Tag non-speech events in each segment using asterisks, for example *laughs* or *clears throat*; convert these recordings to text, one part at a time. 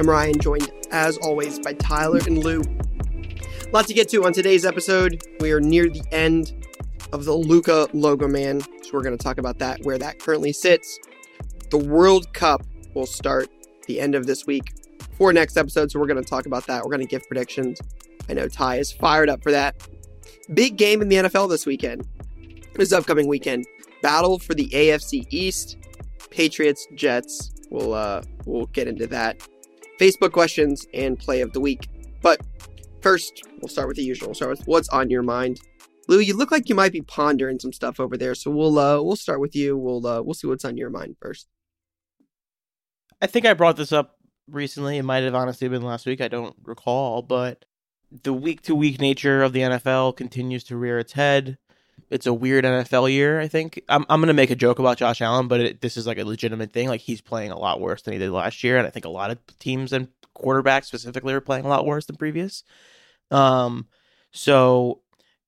I'm Ryan, joined as always by Tyler and Lou. Lots to get to on today's episode. We are near the end of the Luka logo man, so we're going to talk about that, where that currently sits. The World Cup will start the end of this week for next episode, so we're going to talk about that. We're going to give predictions. I know Ty is fired up for that. Big game in the NFL this weekend, this upcoming weekend. Battle for the AFC East, Patriots, Jets. We'll uh, we'll get into that. Facebook questions and play of the week. But first, we'll start with the usual. We'll start with what's on your mind. Lou, you look like you might be pondering some stuff over there, so we'll uh, we'll start with you. We'll uh, we'll see what's on your mind first. I think I brought this up recently. It might have honestly been last week. I don't recall, but the week to week nature of the NFL continues to rear its head. It's a weird NFL year. I think I'm I'm gonna make a joke about Josh Allen, but it, this is like a legitimate thing. Like he's playing a lot worse than he did last year, and I think a lot of teams and quarterbacks specifically are playing a lot worse than previous. Um, so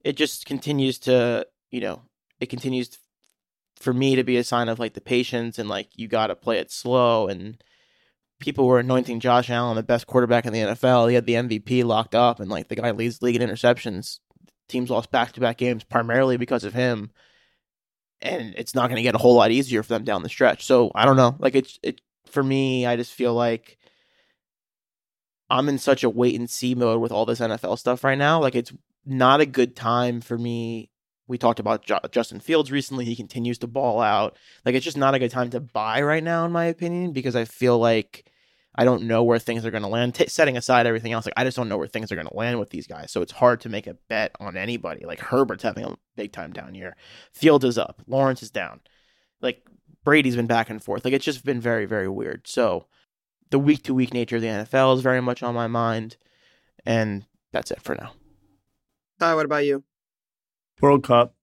it just continues to, you know, it continues for me to be a sign of like the patience and like you got to play it slow and people were anointing Josh Allen the best quarterback in the NFL. He had the MVP locked up and like the guy leads league in interceptions. Teams lost back to back games primarily because of him. And it's not going to get a whole lot easier for them down the stretch. So I don't know. Like it's it for me, I just feel like I'm in such a wait and see mode with all this NFL stuff right now. Like it's not a good time for me. We talked about J- Justin Fields recently. He continues to ball out. Like it's just not a good time to buy right now, in my opinion, because I feel like I don't know where things are going to land. T- setting aside everything else, like I just don't know where things are going to land with these guys. So it's hard to make a bet on anybody. Like Herbert's having a big time down year. Fields is up. Lawrence is down. Like Brady's been back and forth. Like it's just been very, very weird. So the week to week nature of the NFL is very much on my mind, and that's it for now. Ty, what about you? World Cup.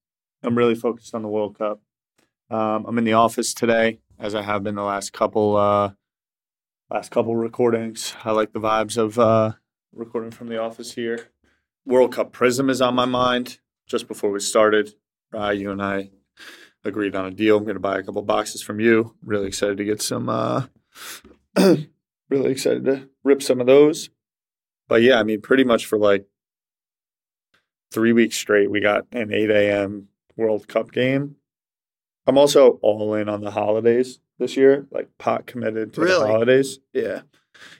I'm really focused on the World Cup. Um, I'm in the office today, as I have been the last couple uh, last couple recordings. I like the vibes of uh, recording from the office here. World Cup Prizm is on my mind. Just before we started, uh, you and I agreed on a deal. I'm going to buy a couple boxes from you. Really excited to get some. Uh, *clears throat* really excited to rip some of those. But yeah, I mean, pretty much for like three weeks straight, we got an 8 a.m. World Cup game. I'm also all in on the holidays this year, like pot committed to Really? the holidays. Yeah.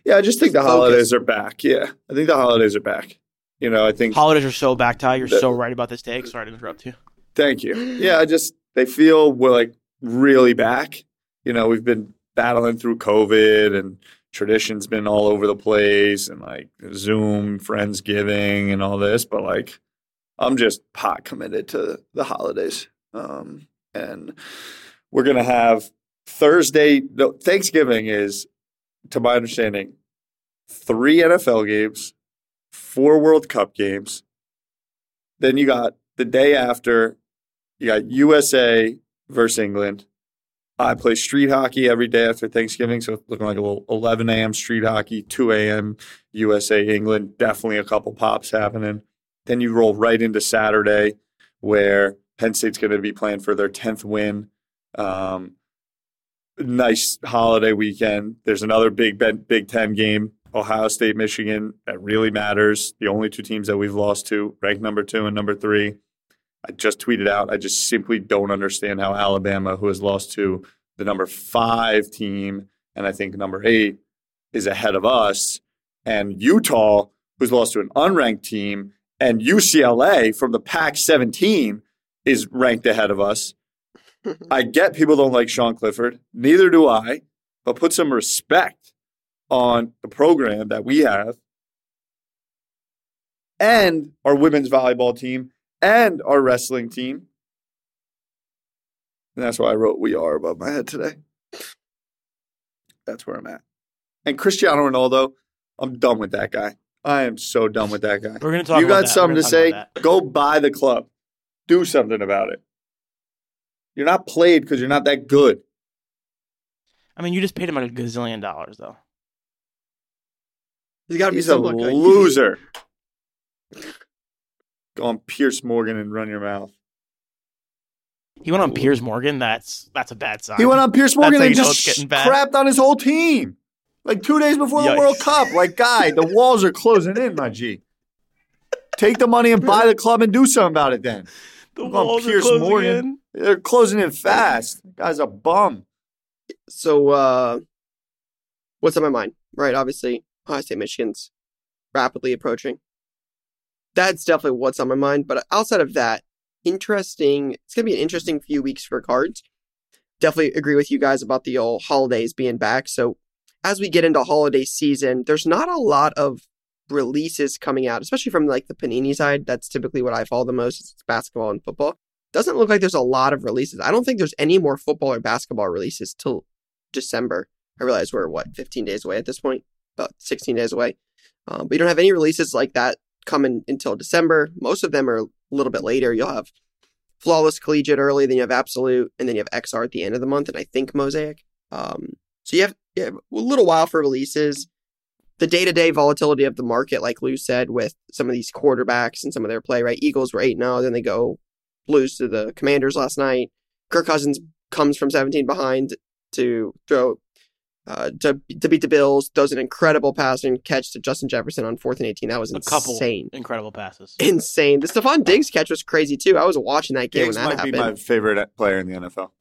Yeah, I just think the Focus. holidays are back. Yeah. I think the holidays are back. You know, I think Holidays are so back, Ty. You're The- so right about this take. Sorry to interrupt you. Thank you. Yeah, I just they feel we're like really back. You know, we've been battling through COVID and tradition's been all over the place and like Zoom, Friendsgiving and all this, but like I'm just pot committed to the holidays. Um and we're gonna have Thursday no Thanksgiving is, to my understanding, three NFL games, four World Cup games. Then you got the day after, you got USA versus England. I play street hockey every day after Thanksgiving, so it's looking like a little 11 a.m. street hockey, 2 a.m. USA England. Definitely a couple pops happening. Then you roll right into Saturday, where Penn State's going to be playing for their 10th win. Um, nice holiday weekend. There's another big Big Ten game, Ohio State, Michigan. That really matters. The only two teams that we've lost to, ranked number two and number three. I just tweeted out. I just simply don't understand how Alabama, who has lost to the number five team, and I think number eight, is ahead of us, and Utah, who's lost to an unranked team, and UCLA from the Pac 17 is ranked ahead of us. *laughs* I get people don't like Sean Clifford. Neither do I. But put some respect on the program that we have and our women's volleyball team and our wrestling team. And that's why I wrote We Are above my head today. That's where I'm at. And Cristiano Ronaldo, I'm done with that guy. I am so done with that guy. We're gonna talk. you got that. something to say? Go buy the club. Do something about it. You're not played because you're not that good. I mean, you just paid him a gazillion dollars, though. He's got to be He's a some like, loser. Go on Piers Morgan and run your mouth. He went on Piers Morgan. That's that's a bad sign. He went on Piers Morgan and you just getting bad. crapped on his whole team. Like two days before the World Cup. Like, guy, the *laughs* walls are closing in, my G. Take the money and buy the club and do something about it then. The Look on walls are closing Morgan. in. They're closing in fast. Guy's a bum. So, uh, what's on my mind? Right, obviously, Ohio State, Michigan's rapidly approaching. That's definitely what's on my mind. But outside of that, interesting. It's gonna be an interesting few weeks for cards. Definitely agree with you guys about the old holidays being back. So, as we get into holiday season, there's not a lot of releases coming out, especially from like the Panini side. That's typically what I follow the most. It's basketball and football. Doesn't look like there's a lot of releases. I don't think there's any more football or basketball releases till December. I realize we're what 15 days away at this point, about 16 days away. Um, but you don't have any releases like that coming until December. Most of them are a little bit later. You'll have Flawless Collegiate early, then you have Absolute, and then you have XR at the end of the month, and I think Mosaic. Um, so you have, you have a little while for releases. The day to day volatility of the market, like Lou said, with some of these quarterbacks and some of their play, right? Eagles were 8 0, then they go lose to the Commanders last night. Kirk Cousins comes from 17 behind to throw uh, to to beat the Bills. Does an incredible passing catch to Justin Jefferson on fourth and 18. That was A couple insane, incredible passes. insane. The Stefon Diggs catch was crazy too. I was watching that game Diggs when that might be happened. my favorite player in the NFL.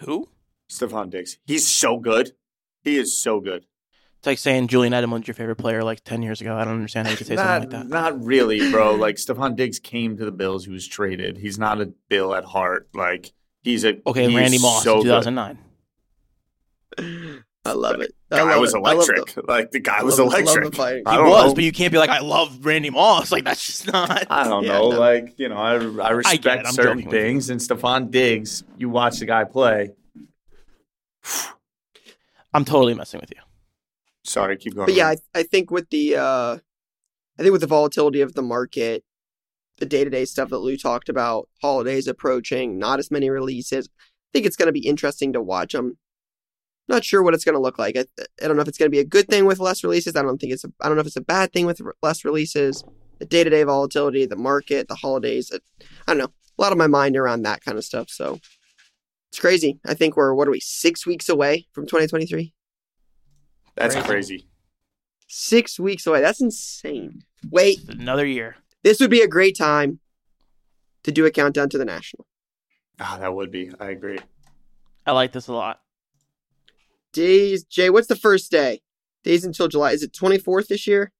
Who? Stefon Diggs. He's so good. He is so good. It's like saying Julian Edelman's your favorite player like 10 years ago. I don't understand how you could say not, something like that. not really, bro. Like Stefon Diggs came to the Bills. He was traded. He's not a Bill at heart. Like he's a Okay, he's Randy Moss, So in good. 2009. I love it. I guy love was it. I the- electric. like the guy was love the- I love electric. the. I He was, know. but you can't be like, I love Randy Moss. *laughs* Like, that's just not. I don't Yeah, know. no. Like you know, I I respect. I'm certain joking with you. things. And Stefon Diggs, you watch the guy play. I'm totally messing with you. Sorry, keep going. But yeah, I, I think with the uh, I think with the volatility of the market, the day to day stuff that Lou talked about, holidays approaching, not as many releases. I think it's going to be interesting to watch them. Not sure what it's going to look like. I, I don't know if it's going to be a good thing with less releases. I don't think it's. A, I don't know if it's a bad thing with less releases. The day to day volatility, the market, the holidays. It, I don't know. A lot of my mind around that kind of stuff. So it's crazy. I think we're what are we six weeks away from 2023? That's Crazy. crazy. Six weeks away. That's insane. Wait, another year. this would be a great time to do a countdown to the national. Ah, that would be. I agree. I like this a lot. Days, Jay, what's the first day? Days until July. Is it 24th this year?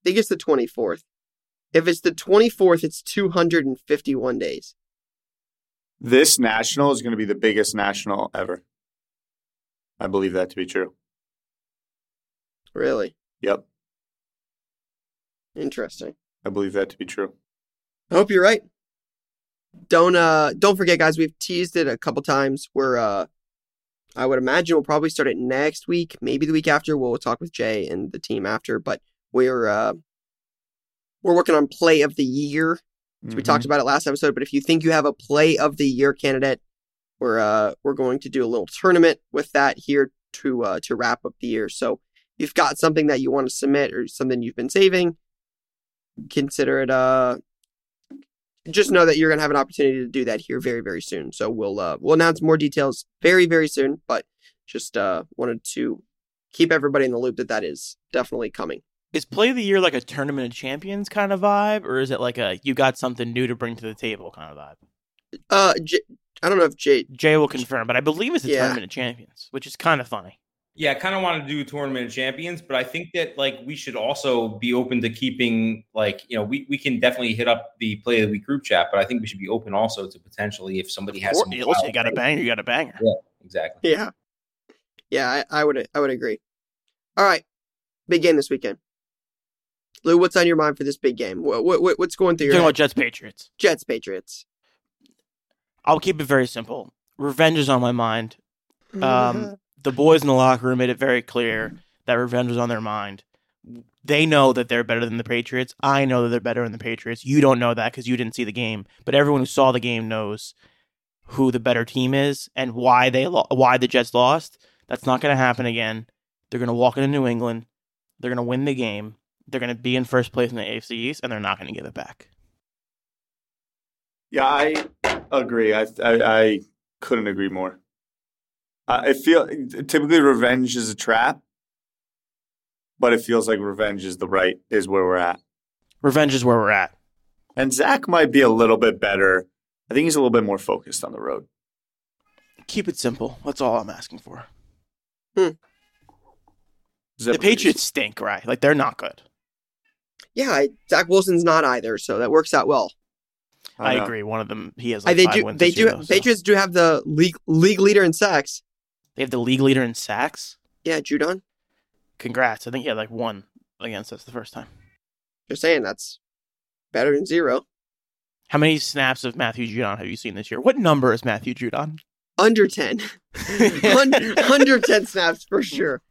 I think it's the 24th. If it's the 24th, it's 251 days. This national is going to be the biggest national ever. I believe that to be true. Really Yep, interesting. I believe that to be true. I hope you're right. Don't uh don't forget, guys. We've teased it a couple times. We're uh I would imagine we'll probably start it next week, maybe the week after. We'll talk with Jay and the team after, but we're uh we're working on play of the year. So we Mhm. talked about it last episode, but if you think you have a play of the year candidate, we're uh we're going to do a little tournament with that here to uh to wrap up the year. So if you've got something that you want to submit or something you've been saving, consider it uh just know that you're gonna have an opportunity to do that here very, very soon. So we'll uh we'll announce more details very, very soon, but just uh wanted to keep everybody in the loop that that is definitely coming. Is play of the year like a tournament of champions kind of vibe, or is it like a you got something new to bring to the table kind of vibe? Uh J- I don't know if Jay Jay will confirm, but I believe it's a Yeah. tournament of champions, which is kind of funny. Yeah, I kind of want to do tournament of champions, but I think that like we should also be open to keeping like you know we, we can definitely hit up the play of the week group chat, but I think we should be open also to potentially if somebody has Or, some listen, wild you got a thing- banger, you got a banger. Yeah, exactly. Yeah. Yeah, I, I would I would agree. All right. Big game this weekend. Lou, what's on your mind for this big game? What, what what's going through your talking head? about Jets Patriots. Jets Patriots? I'll keep it very simple. Revenge is on my mind. Um, the boys in the locker room made it very clear that revenge was on their mind. They know that they're better than the Patriots. I know that they're better than the Patriots. You don't know that because you didn't see the game, but everyone who saw the game knows who the better team is and why they lo- why the Jets lost. That's not going to happen again. They're going to walk into New England. They're going to win the game. They're going to be in first place in the AFC East, and they're not going to give it back. Yeah, I agree. I I, I couldn't agree more. Uh, I feel typically revenge is a trap, but it feels like revenge is the right is where we're at. Revenge is where we're at. And Zach might be a little bit better. I think he's a little bit more focused on the road. Keep it simple. That's all I'm asking for. Zip The Patriots stink, right? Like they're not good. Yeah, Zach Wilson's not either, so that works out well. I, know. agree. One of them, he has like they do. They this year, do. though, so- Patriots do have the league league leader in sacks. They have the league leader in sacks. Yeah, Judon. Congrats! I think he had like one against us the first time. Just saying that's better than zero. How many snaps of Matthew Judon have you seen this year? What number is Matthew Judon? Under ten. *laughs* Under ten snaps for sure.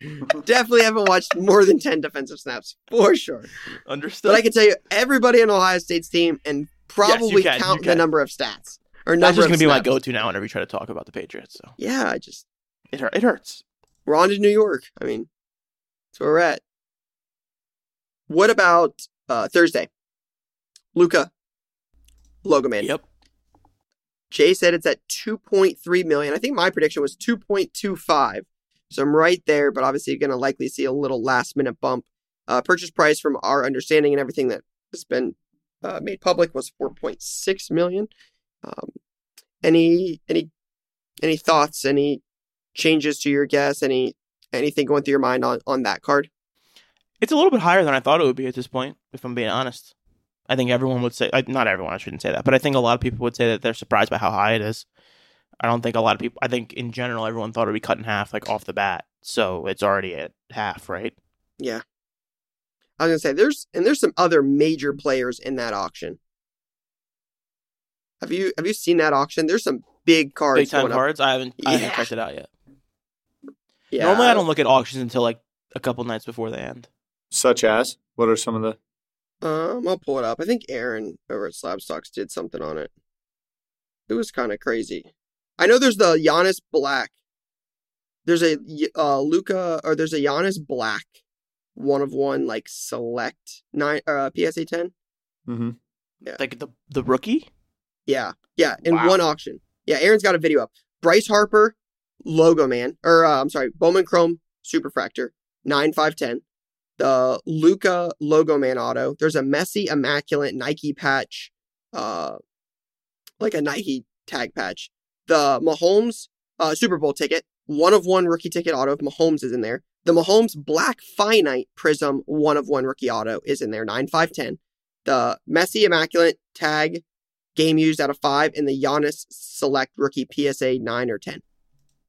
Definitely haven't watched more than ten defensive snaps for sure. Understood. But I can tell you, everybody on Ohio State's team, and probably can, count the number of stats or number. That's just gonna be my go-to now whenever you try to talk about the Patriots. So Yeah, I just it hurt, it hurts. we're on to New York. I mean, that's where we're at. What about uh, Thursday? Luka, Logo Man. Yep. Jay said it's at 2.3 million. I think my prediction was 2.25. So I'm right there, but obviously you're going to likely see a little last minute bump. Uh, purchase price from our understanding and everything that has been uh, made public was 4.6 million. Um, any any any thoughts? Any changes to your guess? Any anything going through your mind on on that card? It's a little bit higher than I thought it would be at this point, if I'm being honest. I think everyone would say, not everyone, I shouldn't say that, but I think a lot of people would say that they're surprised by how high it is. I don't think a lot of people, I think in general, everyone thought it would be cut in half, like off the bat. So it's already at half, right? Yeah. I was gonna say there's and there's some other major players in that auction. Have you have you seen that auction? There's some big cards. Big time going up. cards. I haven't, I haven't checked it out yet. Yeah. Normally, I don't look at auctions until like a couple nights before they end. Such as what are some of the Um, I'll pull it up. I think Aaron over at Slab Stocks did something on it. It was kind of crazy. I know there's the Giannis Black. There's a uh Luka or there's a Giannis Black, one of one like select nine uh PSA ten. mm-hmm. Like the the rookie? Yeah, yeah, in Wow. one auction. Yeah, Aaron's got a video up. Bryce Harper, Logo Man, or uh, I'm sorry, Bowman Chrome Superfractor, nine five ten. The Luka Logo Man auto. There's a Messi, immaculate Nike patch, uh, like a Nike tag patch. The Mahomes uh, Super Bowl ticket, one of one rookie ticket auto. If Mahomes is in there. The Mahomes Black Finite Prizm, one of one rookie auto is in there, nine five ten. The Messi, immaculate tag game used out of five, and the Giannis Select Rookie PSA nine or ten,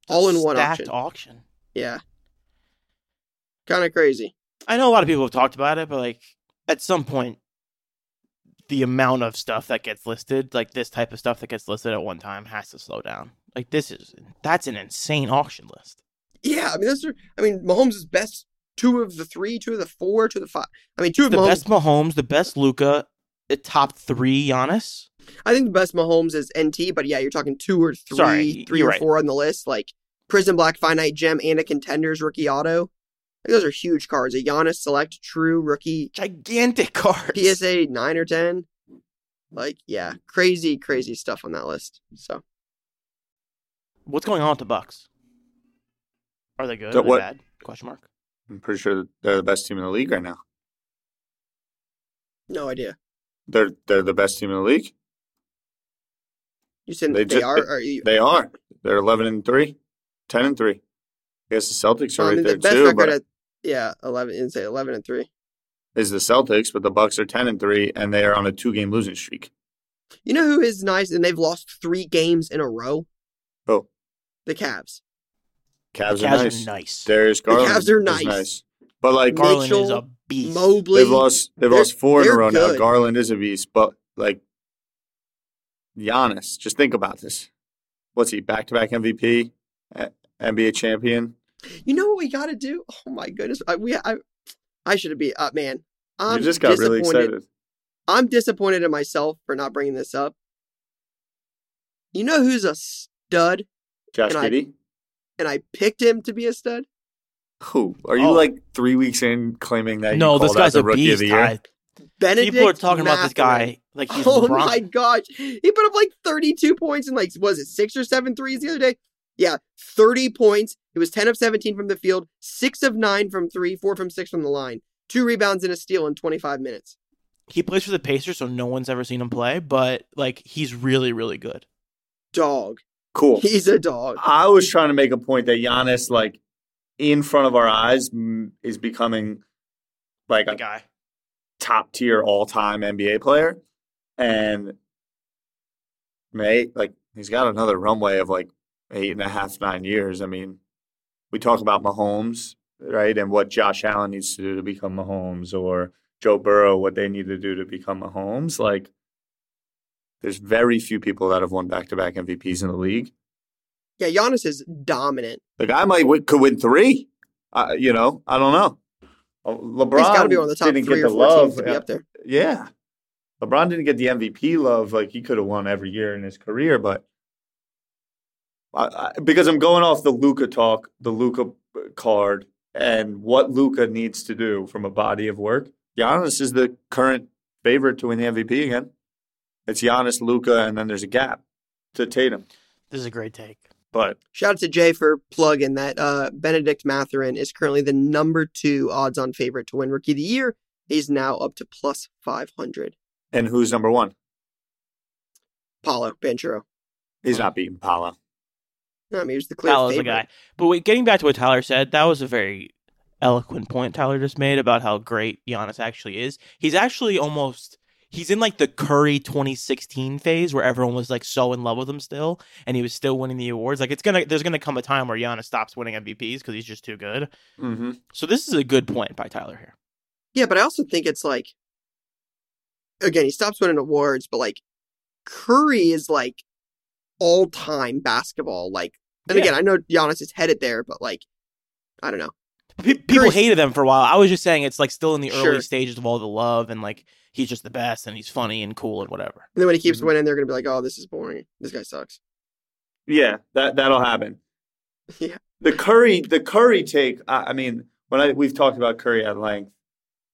all in one auction. auction. Yeah, kind of crazy. I know a lot of people have talked about it, but like at some point, the amount of stuff that gets listed, like this type of stuff that gets listed at one time, has to slow down. Like this is that's an insane auction list. Yeah, I mean those are. I mean Mahomes is best two of the three, two of the four, two of the five. I mean two of The Mahomes. best Mahomes, the best Luka, the top three Giannis. I think the best Mahomes is NT, but yeah, you're talking two or three, Sorry, three or right. four on the list. Like Prizm Black Finite Gem and a Contenders Rookie Auto. Like, those are huge cards. A Giannis Select True Rookie Gigantic cards. PSA nine or ten. Like yeah, crazy, crazy stuff on that list. So What's going on with the Bucks? Are they good? The Are they what? bad? Question mark. I'm pretty sure they're the best team in the league right now. no idea. They're they're the best team in the league. You said They they, just- are? Or you, They are. They're 11 and 3, 10 and 3. I guess the Celtics are I right mean, there the best too. record But at yeah, eleven. You say eleven and three. is the Celtics, but the Bucks are 10 and 3 and they are on a two-game losing streak. You know who is nice, and they've lost three games in a row. Oh, The Cavs. Cavs, The are Cavs nice. are nice. Darius The Garland Cavs are is nice. But like Garland is a beast. Mobley. they've lost they've lost four in a they're row now. Garland is a beast, but like Giannis, just think about this. What's he? Back to back MVP, NBA champion. You know what we got to do? Oh my goodness, I, we I, I should be uh, man. I'm you just got really disappointed- excited. I'm disappointed in myself for not bringing this up. You know who's a stud, Josh and I- Giddey? And I picked him to be a stud. Who? Are you Oh. like three weeks in claiming that? no, you this guy's out a rookie beast. of the year? Ty. Bennedict People are talking about this guy like he's oh LeBron. my gosh. He put up like 32 points and like, was it six or seven threes the other day? Yeah, 30 points. He was 10 of 17 from the field, six of nine from three, four from six from the line, two rebounds and a steal in 25 minutes. He plays for the Pacers, so no one's ever seen him play, but like he's really, really good. Dog. Cool. He's a dog. I was trying to make a point that Giannis, like in front of our eyes, m- is becoming like a guy. top tier all time NBA player, and mate, like he's got another runway of like eight and a half, nine years. I mean, we talk about Mahomes, right, and what Josh Allen needs to do to become Mahomes, or Joe Burrow, what they need to do to become Mahomes. Like, there's very few people that have won back to back MVPs in the league. Yeah, Giannis is dominant. The guy might win, could win three. Uh, you know, I don't know. Uh, LeBron He's got to be one of the top didn't three get or the four love. teams to be up there. Yeah. LeBron didn't get the MVP love like he could have won every year in his career, but I, I, because I'm going off the Luka talk, the Luka card, and what Luka needs to do from a body of work. Giannis is the current favorite to win the MVP again. It's Giannis, Luka, and then there's a gap to Tatum. This is a great take. But Shout out to Jay for plugging that uh, Bennedict Mathurin is currently the number two odds on favorite to win Rookie of the Year. He's now up to plus 500. and who's number one? Paolo Banchero. He's not beating Paolo. I mean, he was the clear Tyler's the favorite. guy. But wait, getting back to what Tyler said, that was a very eloquent point Tyler just made about how great Giannis actually is. He's actually almost he's in like the Curry 2016 phase where everyone was like so in love with him still and he was still winning the awards. Like it's going to there's going to come a time where Giannis stops winning MVPs cuz he's just too good. Mm-hmm. So this is a good point by Tyler here. Yeah, but I also think it's like, again, he stops winning awards, but like Curry is like all time basketball. Like, and Yeah. again, I know Giannis is headed there, but like, I don't know. Pe- people Curry's- hated them for a while. I was just saying it's like still in the Sure. early stages of all the love and like he's just the best and he's funny and cool and whatever. And then when he keeps Mhm. winning, they're gonna be like, "Oh, this is boring. This guy sucks." Yeah, that that'll happen. *laughs* Yeah. The Curry, the Curry take. I, I mean, when I we've talked about Curry at length,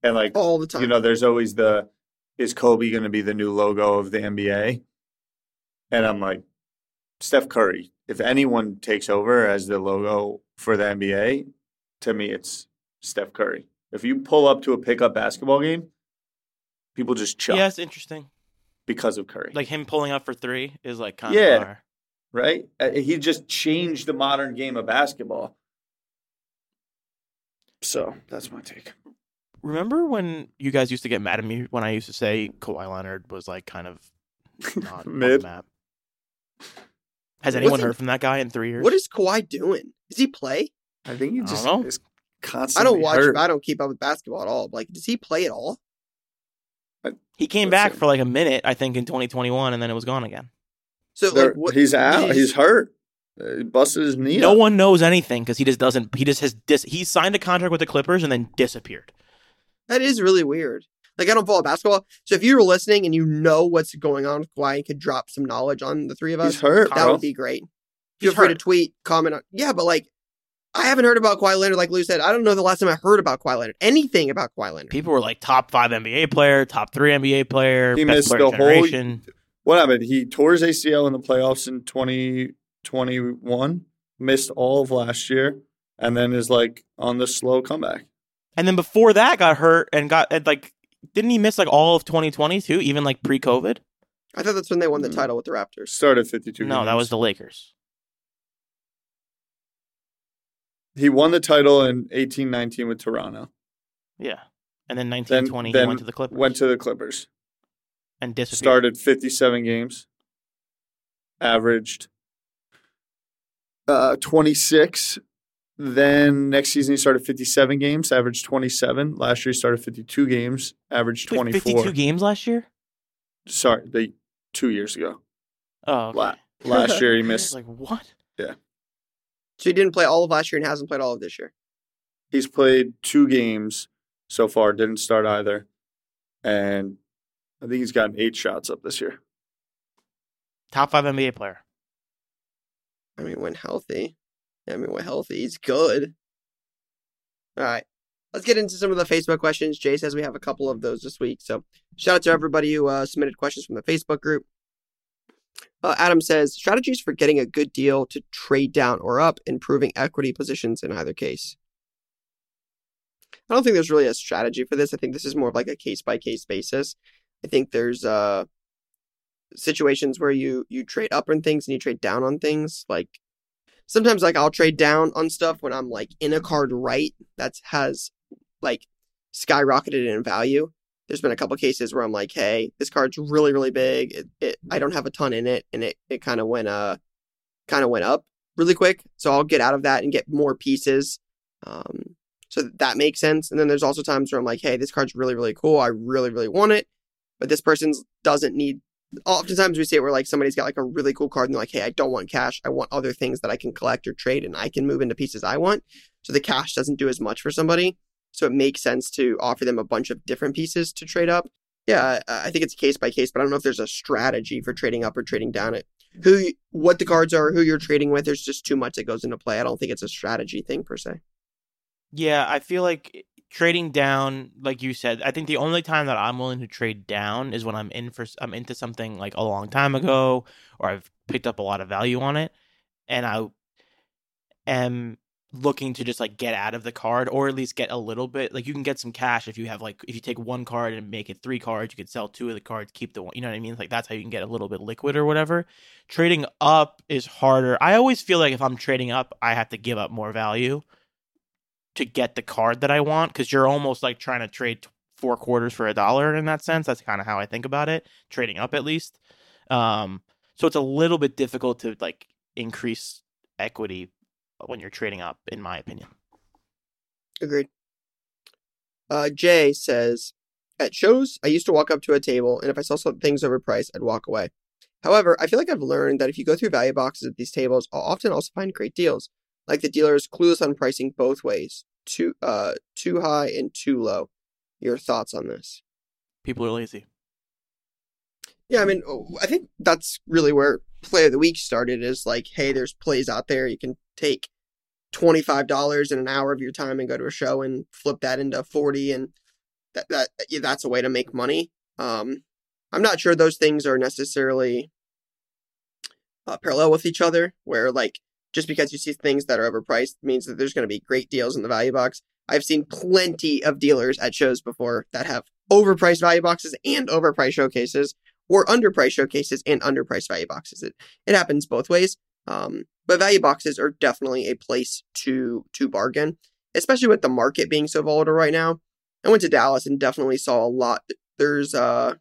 and like All the time. you know, there's always the is Kobe going to be the new logo of the NBA? And I'm like, Steph Curry. If anyone takes over as the logo for the NBA, to me, it's Steph Curry. If you pull up to a pickup basketball game, people just chuck Yeah, it's interesting. because of Curry. Like him pulling up for 3 is like kind Yeah. of fire. right? Uh, He just changed the modern game of basketball. So that's my take. Remember when you guys used to get mad at me when I used to say Kawhi Leonard was like kind of *laughs* not on the Mid. map? Has What's anyone he- heard from that guy in three years? what is Kawhi doing? Is he play? I think he just don't know. is I don't watch. hurt. I don't keep up with basketball at all. Like, does he play at all? he came back see. for like a minute, I think, in 2021, and then it was gone again. So There- like, what, he's out. he's- He's hurt. Uh, He busted his knee. No up. one knows anything because he just doesn't. He just has dis. He signed a contract with the Clippers and then disappeared. that is really weird. Like, I don't follow basketball. So if you were listening and you know what's going on with Kawhi and could drop some knowledge on the three of us, He's hurt. that bro. would be great. He's Feel free to tweet, comment on. Yeah, but like, I haven't heard about Kawhi Leonard. Like Lou said, I don't know the last time I heard about Kawhi Leonard. Anything about Kawhi Leonard. People were like top five NBA player, top three NBA player, He best missed player the of whole- generation. What happened? He tore his ACL in the playoffs in 2021, missed all of last year, and then is like on the slow comeback. And then before that, got hurt and got and, like. Didn't he miss like all of 2020 too, even like pre-COVID? I thought that's when they won the Mm. title with the Raptors. Started 52 No, that was the Lakers. He won the title in eighteen nineteen with Toronto. Yeah, and then Then, 1920 then he went to the Clippers Went to the Clippers. and disappeared. Started 57 games. Averaged uh, 26. Then next season he started 57 games, averaged 27. Last year he started 52 games, averaged Wait, 24. 52 games last year. Sorry, the two years ago. Oh, okay. La- Last *laughs* year he missed like what? So he didn't play all of last year and hasn't played all of this year. He's played two games so far, didn't start either. And I think he's gotten eight shots up this year. Top five NBA player. I mean, when healthy. I mean, when healthy, he's good. All right. Let's get into some of the Facebook questions. Jay says we have a couple of those this week. So shout out to everybody who uh, submitted questions from the Facebook group. Uh, Adam says strategies for getting a good deal to trade down or up, improving equity positions in either case. I don't think there's really a strategy for this. I think this is more of like a case by case basis. I think there's uh situations where you you trade up on things and you trade down on things. Like sometimes like I'll trade down on stuff when I'm like in a card right that has like skyrocketed in value. There's been a couple cases where I'm like, hey, this card's really really big. It, it I don't have a ton in it, and it it kind of went uh kind of went up really quick. So I'll get out of that and get more pieces. Um, so that makes sense. And then there's also times where I'm like, hey, this card's really, really cool. I really, really want it. But this person doesn't need. Oftentimes we see it where like somebody's got like a really cool card and they're like, hey, I don't want cash. I want other things that I can collect or trade and I can move into pieces I want. So the cash doesn't do as much for somebody. So it makes sense to offer them a bunch of different pieces to trade up. Yeah, I think it's case by case, but I don't know if there's a strategy for trading up or trading down. It who, what the cards are, who you're trading with. There's just too much that goes into play. I don't think it's a strategy thing per se. Yeah, I feel like trading down, like you said, I think the only time that I'm willing to trade down is when I'm in for I'm into something like a long time ago, or I've picked up a lot of value on it, and I am looking to just like get out of the card or at least get a little bit like you can get some cash if you have like if you take one card and make it three cards you could sell two of the cards keep the one you know what i mean like that's how you can get a little bit liquid or whatever trading up is harder i always feel like if i'm trading up i have to give up more value to get the card that I want because you're almost like trying to trade four quarters for a dollar in that sense. That's kind of how I think about it, trading up at least. Um, so it's a little bit difficult to like increase equity when you're trading up, in my opinion. Agreed. Uh, Jay says, at shows, I used to walk up to a table, and if I saw some things overpriced, I'd walk away. However, I feel like I've learned that if you go through value boxes at these tables, I'll often also find great deals. Like the dealer is clueless on pricing both ways, too uh too high and too low. Your thoughts on this? People are lazy. Yeah, I mean, oh, I think that's really where play of the week started. Is like, hey, there's plays out there. You can take twenty five dollars in an hour of your time and go to a show and flip that into forty, and that that yeah, that's a way to make money. Um, I'm not sure those things are necessarily uh, parallel with each other. Where like just because you see things that are overpriced means that there's going to be great deals in the value box. I've seen plenty of dealers at shows before that have overpriced value boxes and overpriced showcases, or underpriced showcases and underpriced value boxes. It it happens both ways. Um, but value boxes are definitely a place to to bargain, especially with the market being so volatile right now. I went to Dallas and definitely saw a lot. There's uh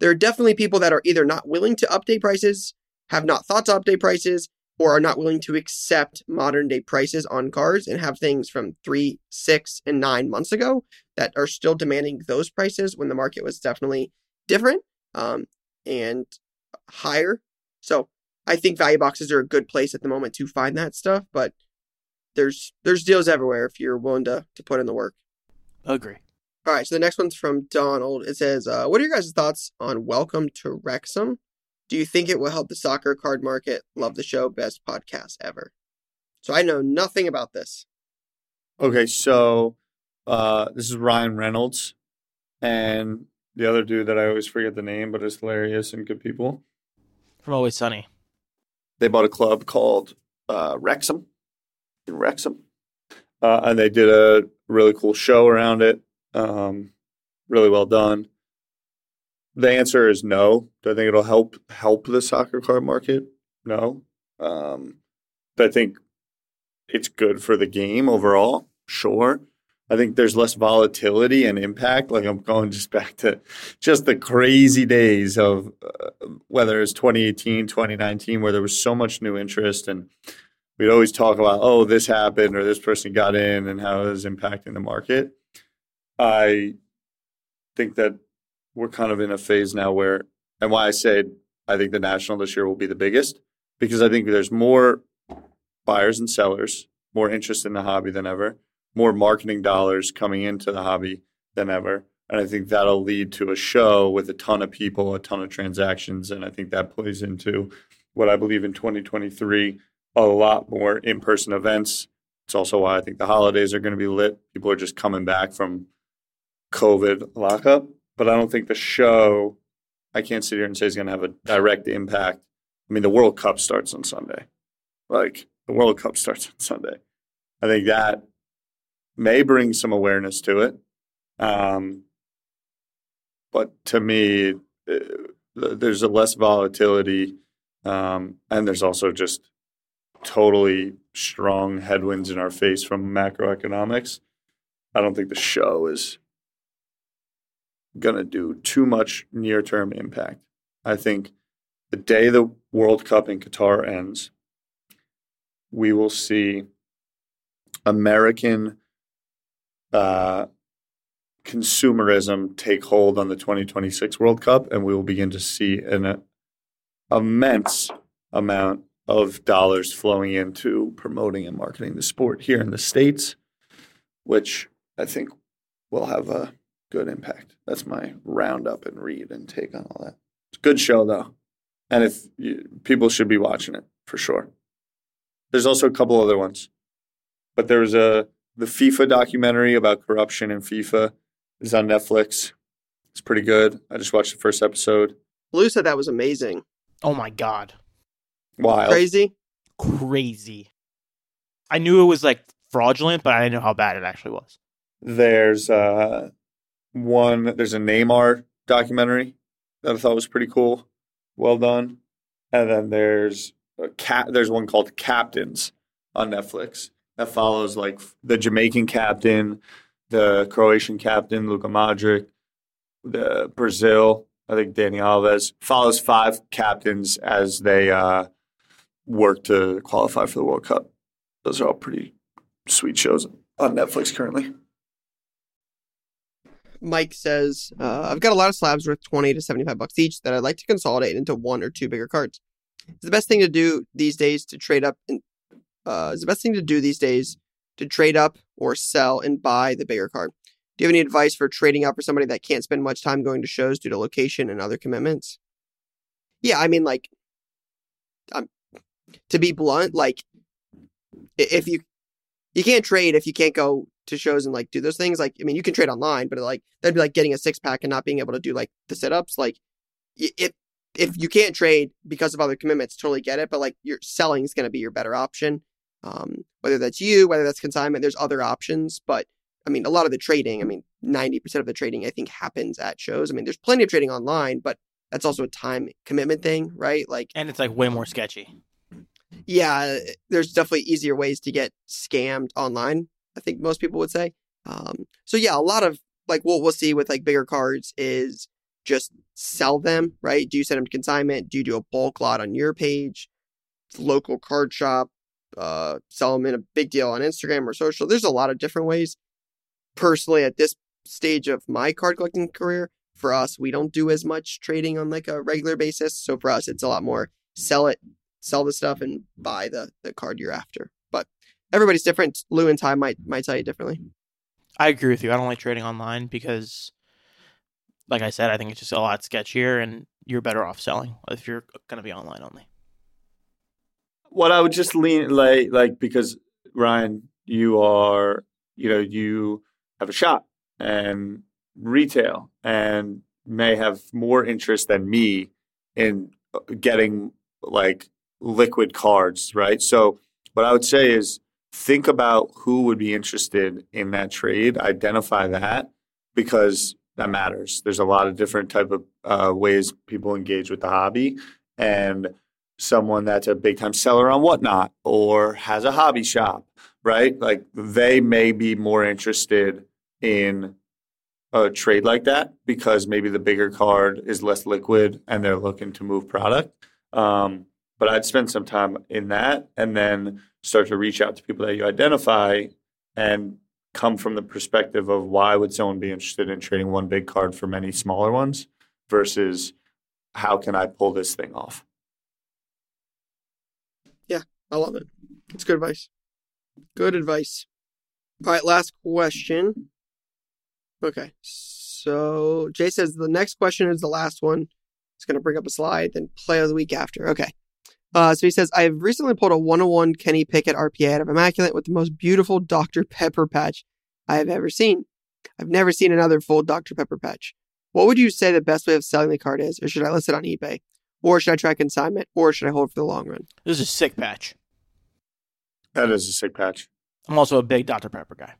there are definitely people that are either not willing to update prices, have not thought to update prices, or are not willing to accept modern day prices on cars and have things from three, six, and nine months ago that are still demanding those prices when the market was definitely different um, and higher. So I think value boxes are a good place at the moment to find that stuff, but there's there's deals everywhere if you're willing to to put in the work. Agree. All right, so the next one's from Donald. It says, uh, "What are your guys' thoughts on Welcome to Wrexham? Do you think it will help the soccer card market? Love the show. Best podcast ever. So I know nothing about this. Okay, so uh, this is Ryan Reynolds and the other dude that I always forget the name, but is hilarious and good people. From Always Sunny. They bought a club called uh, Wrexham in Wrexham, uh, and they did a really cool show around it. Um, really well done. The answer is no. Do I think it'll help help the soccer card market? No. Um, but I think it's good for the game overall. Sure. I think there's less volatility and impact. Like I'm going just back to just the crazy days of uh, whether it's 2018, 2019, where there was so much new interest and we'd always talk about, oh, this happened or this person got in and how it was impacting the market. I think that we're kind of in a phase now where, and why I say I think the national this year will be the biggest because I think there's more buyers and sellers, more interest in the hobby than ever, more marketing dollars coming into the hobby than ever. And I think that'll lead to a show with a ton of people, a ton of transactions. And I think that plays into what I believe in 2023 a lot more in person events. It's also why I think the holidays are going to be lit. People are just coming back from COVID lockup. But I don't think the show, I can't sit here and say is going to have a direct impact. I mean, the World Cup starts on Sunday. Like, the World Cup starts on Sunday. I think that may bring some awareness to it. Um, but to me, uh, there's a less volatility, um, and there's also just totally strong headwinds in our face from macroeconomics. I don't think the show is going to do too much near term impact. I think the day the World Cup in Qatar ends, we will see American uh, consumerism take hold on the 2026 World Cup, and we will begin to see an uh, immense amount of dollars flowing into promoting and marketing the sport here in the States, which I think will have a good impact. That's my roundup and read and take on all that. It's a good show, though. And if you, people should be watching it for sure. There's also a couple other ones, but there's a the FIFA documentary about corruption in FIFA is on Netflix. It's pretty good. I just watched the first episode. Lou said that was amazing. Oh my god, Wild. Crazy. crazy! I knew it was like fraudulent, but I didn't know how bad it actually was. There's uh, one. There's a Neymar documentary that I thought was pretty cool. Well done. And then there's a cat. There's one called Captains on Netflix that follows like the Jamaican captain, the Croatian captain Luka Modric, the Brazil. I think Dani Alves follows five captains as they uh, work to qualify for the World Cup. Those are all pretty sweet shows on Netflix currently. Mike says, uh, I've got a lot of slabs worth 20 to 75 bucks each that I'd like to consolidate into one or two bigger cards. It's the best thing to do these days to trade up. In, uh, it's the best thing to do these days to trade up or sell and buy the bigger card. Do you have any advice for trading up for somebody that can't spend much time going to shows due to location and other commitments? Yeah, I mean, like, um, to be blunt, like, if you you can't trade if you can't go to shows and like do those things. Like, I mean, you can trade online, but like that'd be like getting a six pack and not being able to do like the sit ups. Like, if if you can't trade because of other commitments, totally get it. But like, your selling is going to be your better option. Um, whether that's you, whether that's consignment, there's other options. But I mean, a lot of the trading, I mean, ninety percent of the trading I think happens at shows. I mean, there's plenty of trading online, but that's also a time commitment thing, right? Like, And it's like way more sketchy. yeah, there's definitely easier ways to get scammed online. I think most people would say. Um, so yeah, a lot of like what we'll see with like bigger cards is just sell them, right? Do you send them to consignment? Do you do a bulk lot on your page? Local card shop, uh, sell them in a big deal on Instagram or social. There's a lot of different ways. Personally, at this stage of my card collecting career, for us, we don't do as much trading on like a regular basis. So for us, it's a lot more sell it, sell the stuff and buy the the card you're after. But everybody's different. Lou and Ty might might tell you differently. I agree with you. I don't like trading online because, like I said, I think it's just a lot sketchier, and you're better off selling if you're going to be online only. What I would just lean like like because Ryan, you are you know you have a shop and retail and may have more interest than me in uh, getting like liquid cards, right? So what I would say is think about who would be interested in that trade, identify that because that matters. There's a lot of different type of uh, ways people engage with the hobby and someone that's a big time seller on whatnot or has a hobby shop, right? Like they may be more interested in a trade like that because maybe the bigger card is less liquid and they're looking to move product. Um, but I'd spend some time in that and then start to reach out to people that you identify and come from the perspective of why would someone be interested in trading one big card for many smaller ones versus how can I pull this thing off? I love it. It's good advice. Good advice. All right, last question. Okay, so Jay says the next question is the last one. It's going to bring up a slide, then play of the week after. Okay. Uh, so he says, I've recently pulled a 101 Kenny Pickett RPA out of Immaculate with the most beautiful Dr. Pepper patch I have ever seen. I've never seen another full Dr. Pepper patch. What would you say the best way of selling the card is? Or should I list it on eBay? Or should I try consignment? Or should I hold for the long run? This is a sick patch. That is a sick patch. I'm also a big Dr. Pepper guy.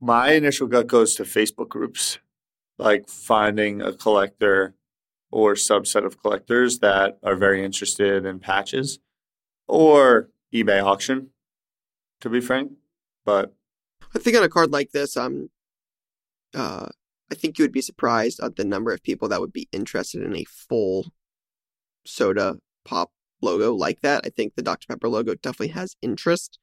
My initial gut goes to Facebook groups, like finding a collector or subset of collectors that are very interested in patches or eBay auction, to be frank. But I think on a card like this, um, uh, I think you would be surprised at the number of people that would be interested in a full soda pop logo like that. I think the Dr. Pepper logo definitely has interest.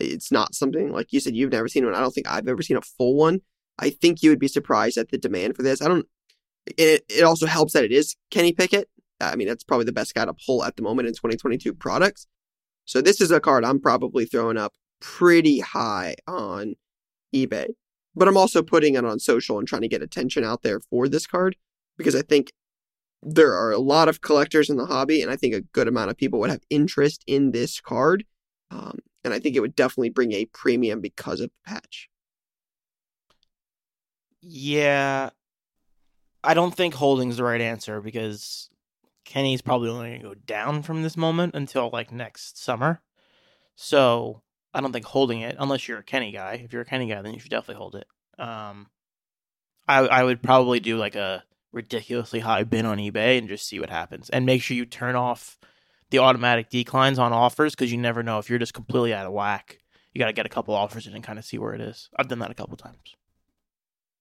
It's not something like you said you've never seen one. I don't think I've ever seen a full one. I think you would be surprised at the demand for this. I don't. It it also helps that it is Kenny Pickett. I mean, that's probably the best guy to pull at the moment in 2022 products. So this is a card I'm probably throwing up pretty high on eBay. But I'm also putting it on social and trying to get attention out there for this card because I think there are a lot of collectors in the hobby, and I think a good amount of people would have interest in this card. Um, and I think it would definitely bring a premium because of the patch. Yeah. I don't think holding's the right answer because Kenny's probably only going to go down from this moment until like next summer. So I don't think holding it, unless you're a Kenny guy. If you're a Kenny guy, then you should definitely hold it. Um, I I would probably do like a ridiculously high bid on eBay and just see what happens, and make sure you turn off the automatic declines on offers because you never know if you're just completely out of whack. You got to get a couple offers in and kind of see where it is. I've done that a couple times.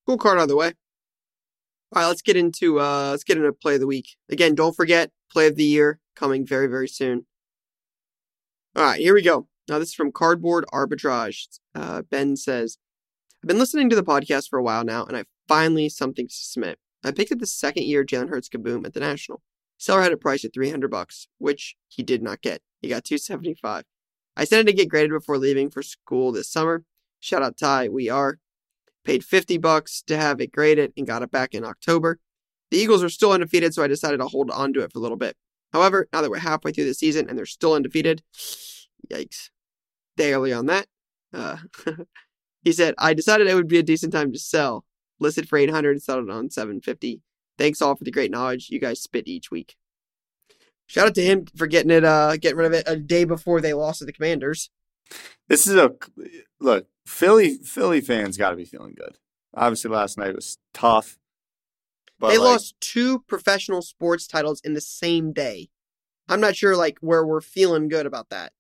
Cool card on the way. All right, let's get into uh let's get into play of the week. Again, don't forget play of the year coming very very soon. All right, here we go. Now this is from Cardboard Arbitrage. Uh, ben says, "I've been listening to the podcast for a while now, and I finally something to submit. I picked up the second year Jalen Hurts Kaboom at the National. Seller had a price at 300 bucks, which he did not get. He got 275. I sent it to get graded before leaving for school this summer. Shout out Ty, we are. Paid 50 bucks to have it graded and got it back in October. The Eagles are still undefeated, so I decided to hold on to it for a little bit. However, now that we're halfway through the season and they're still undefeated, *sighs* yikes. Day early on that. Uh, *laughs* he said, I decided it would be a decent time to sell. Listed for 800 and settled on 750 Thanks all for the great knowledge you guys spit each week. Shout out to him for getting it, uh, getting rid of it a day before they lost to the Commanders. This is a look. Philly Philly fans got to be feeling good. Obviously, last night was tough. But they like, lost two professional sports titles in the same day. I'm not sure like where we're feeling good about that.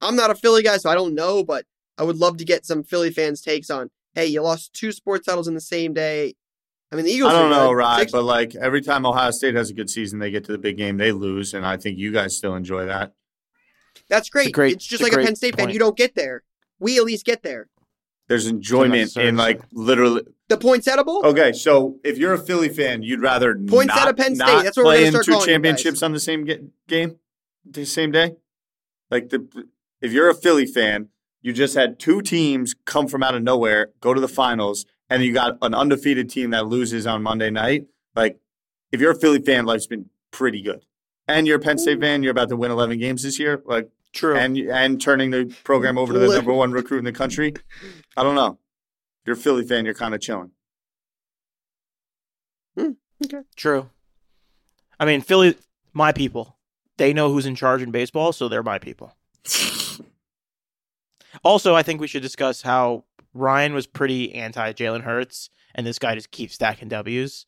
I'm not a Philly guy, so I don't know, but I would love to get some Philly fans' takes on. Hey, you lost two sports titles in the same day. I mean, the Eagles. I don't know, good. right? Six- but like every time Ohio State has a good season, they get to the big game, they lose, and I think you guys still enjoy that. That's great. It's, great, it's just it's like a, a Penn State point. fan. You don't get there. We at least get there. There's enjoyment in like literally the poinsettiable. Okay, so if you're a Philly fan, you'd rather points not, at Penn State. That's what we're gonna start two championships on the same game, the same day. Like the if you're a Philly fan, you just had two teams come from out of nowhere, go to the finals, and you got an undefeated team that loses on Monday night, like if you're a Philly fan, life's been pretty good. And you're a Penn State fan, you're about to win 11 games this year, like true, and and turning the program over to the number one recruit in the country. I don't know. If you're a Philly fan, you're kind of chilling. Hmm, okay, true. I mean, Philly, my people, they know who's in charge in baseball, so they're my people. *laughs* also, I think we should discuss how Ryan was pretty anti Jalen Hurts, and this guy just keeps stacking W's.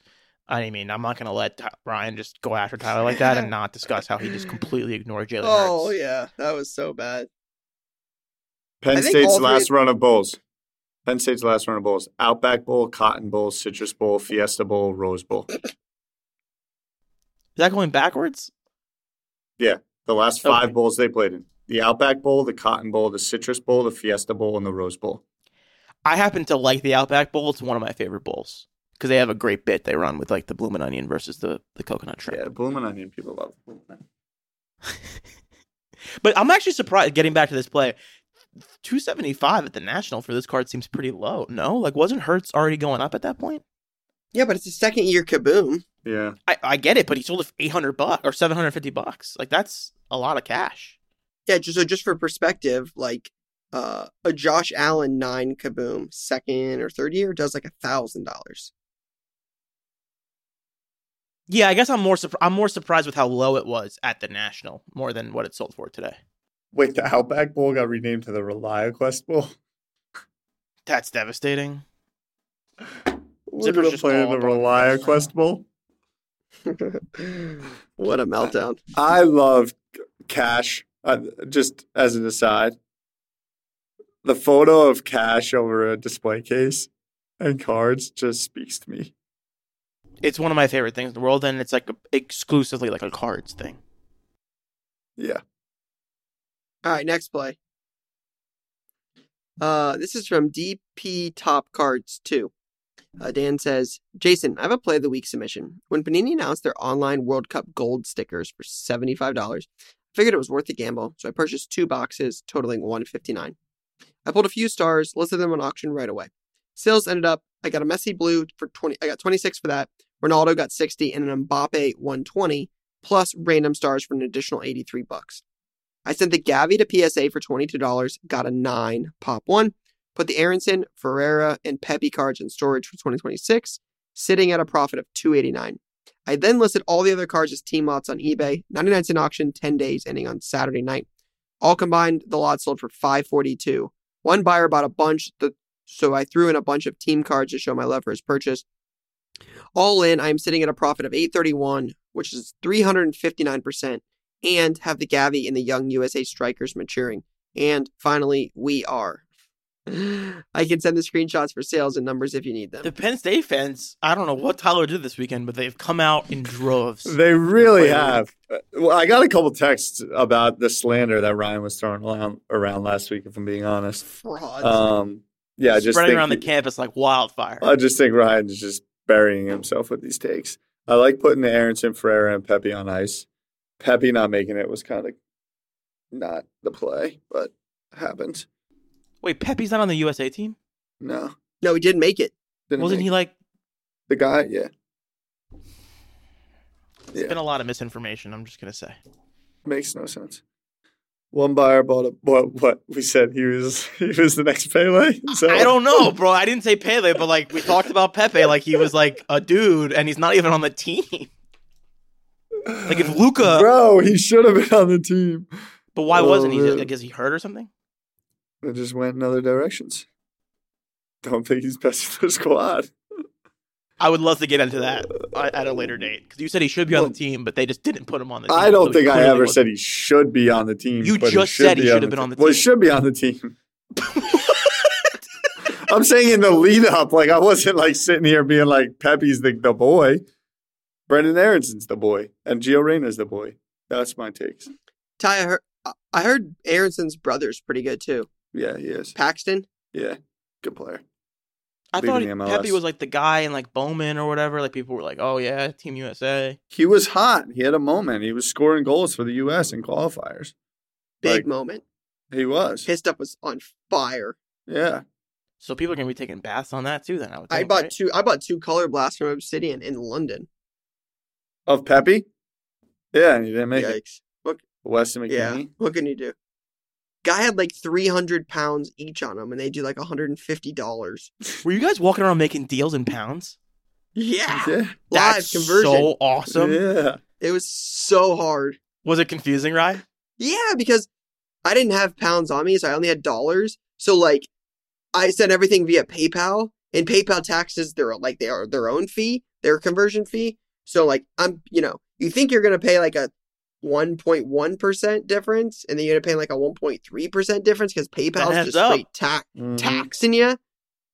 I mean, I'm not going to let Ryan just go after Tyler like that and *laughs* not discuss how he just completely ignored Jalen oh, Hurts. Oh yeah, that was so bad. Penn State's last three... run of bowls. Penn State's last run of bowls: Outback Bowl, Cotton Bowl, Citrus Bowl, Fiesta Bowl, Rose Bowl. Is that going backwards? Yeah, the last five okay. bowls they played in: the Outback Bowl, the Cotton Bowl, the Citrus Bowl, the Fiesta Bowl, and the Rose Bowl. I happen to like the Outback Bowl. It's one of my favorite bowls because they have a great bit they run with like the bloomin' onion versus the the coconut shrimp. Yeah, bloomin' onion. People love bloomin' onion. *laughs* But I'm actually surprised. Getting back to this play, 275 at the national for this card seems pretty low. No, like wasn't Hurts already going up at that point? Yeah, but it's a second year kaboom. Yeah. I, I get it, but he sold it for 800 bucks or 750 bucks. Like that's a lot of cash. Yeah, just so just for perspective, like uh, a Josh Allen nine kaboom second or third year does like a thousand dollars. Yeah, I guess I'm more surp- I'm more surprised with how low it was at the national more than what it sold for today. Wait, the Outback Bowl got renamed to the ReliaQuest Bowl. *laughs* That's devastating. We're Zipper's gonna just play the up on it. ReliaQuest Bowl. *laughs* what a meltdown! I love Cash. Uh, just as an aside, the photo of Cash over a display case and cards just speaks to me. It's one of my favorite things in the world, and it's like a, exclusively like a cards thing. Yeah. All right, next play. Uh, this is from DP Top Cards 2. Uh, Dan says, Jason, I have a play of the week submission. When Panini announced their online World Cup gold stickers for $75, I figured it was worth the gamble, so I purchased two boxes totaling 159 I pulled a few stars, listed them on auction right away. Sales ended up, I got a Messi blue for 20, I got 26 for that. Ronaldo got 60 and an Mbappe 120, plus random stars for an additional 83 bucks. I sent the Gavi to PSA for $22, got a 9, pop 1, put the Aaronson, Ferreira, and Pepe cards in storage for 2026, sitting at a profit of 289 I then listed all the other cards as team lots on eBay, 99 cent auction, 10 days ending on Saturday night. All combined, the lots sold for 542 One buyer bought a bunch, so I threw in a bunch of team cards to show my love for his purchase. All in, I'm sitting at a profit of 831 which is 359%, and have the Gavi and the young USA strikers maturing. And finally, we are. I can send the screenshots for sales and numbers if you need them. The Penn State fans, I don't know what Tyler did this weekend, but they've come out in droves. They really have. Well, I got a couple texts about the slander that Ryan was throwing around, around last week, if I'm being honest. Frauds. Um, yeah, just spreading think around the campus like wildfire. I just think Ryan is just burying himself with these takes. I like putting the Aaronson, Ferreira, and Pepe on ice. Pepe not making it was kind of not the play, but happened. Wait, Pepe's not on the USA team? No, no, he didn't make it. didn't Wasn't make- he like? the guy? Yeah, There's Yeah. been a lot of misinformation. I'm just gonna say. makes no sense. One buyer bought a what? What we said he was *laughs* he was the next Pele. So I don't know, bro. I didn't say Pele, but like we talked about Pepe, like he was like a dude, and he's not even on the team. Like if Luca, bro, he should have been on the team. but why Oh, wasn't he? Oh, man. Like, is he hurt or something? It just went in other directions. Don't think he's best for the squad. I would love to get into that at a later date because you said he should be on the team, but they just didn't put him on the team. I don't so think I ever wasn't. said he should be on the team. You but just should said he should have been on the team. Well, he should be on the team. *laughs* I'm saying in the lead up, like I wasn't like sitting here being like Pepe's the, the boy. Brendan Aaronson's the boy, and Gio Reyna's the boy. That's my takes. Ty, I heard, I heard Aronson's brother's pretty good too. Yeah, he is. Paxten. Yeah, good player. I thought he- Pepe was like the guy in like Bowman or whatever. Like people were like, "Oh yeah, Team USA." He was hot. He had a moment. He was scoring goals for the U.S. in qualifiers. Big Like- moment. He was. His stuff was on fire. Yeah. So people are gonna be taking baths on that too. Then I would. I bought right? two. I bought two color blasts from Obsidian in London. Of Pepe? Yeah, and he didn't make it. Yikes! Weston McKennie. Yeah, what can you do? Guy had like three hundred pounds each on him, and they do like one hundred and fifty dollars. Were you guys walking around making deals in pounds? Yeah, Yeah. live That's conversion. so awesome. Yeah. It was so hard. Was it confusing, right? Yeah, because I didn't have pounds on me, so I only had dollars. So like, I sent everything via PayPal, and PayPal taxes their like they are their own fee, their conversion fee. So like, I'm you know, you think you're gonna pay like a 1.1% difference, and then you're gonna pay like a 1.3% difference because PayPal's just up. straight ta- Mhm. taxing you.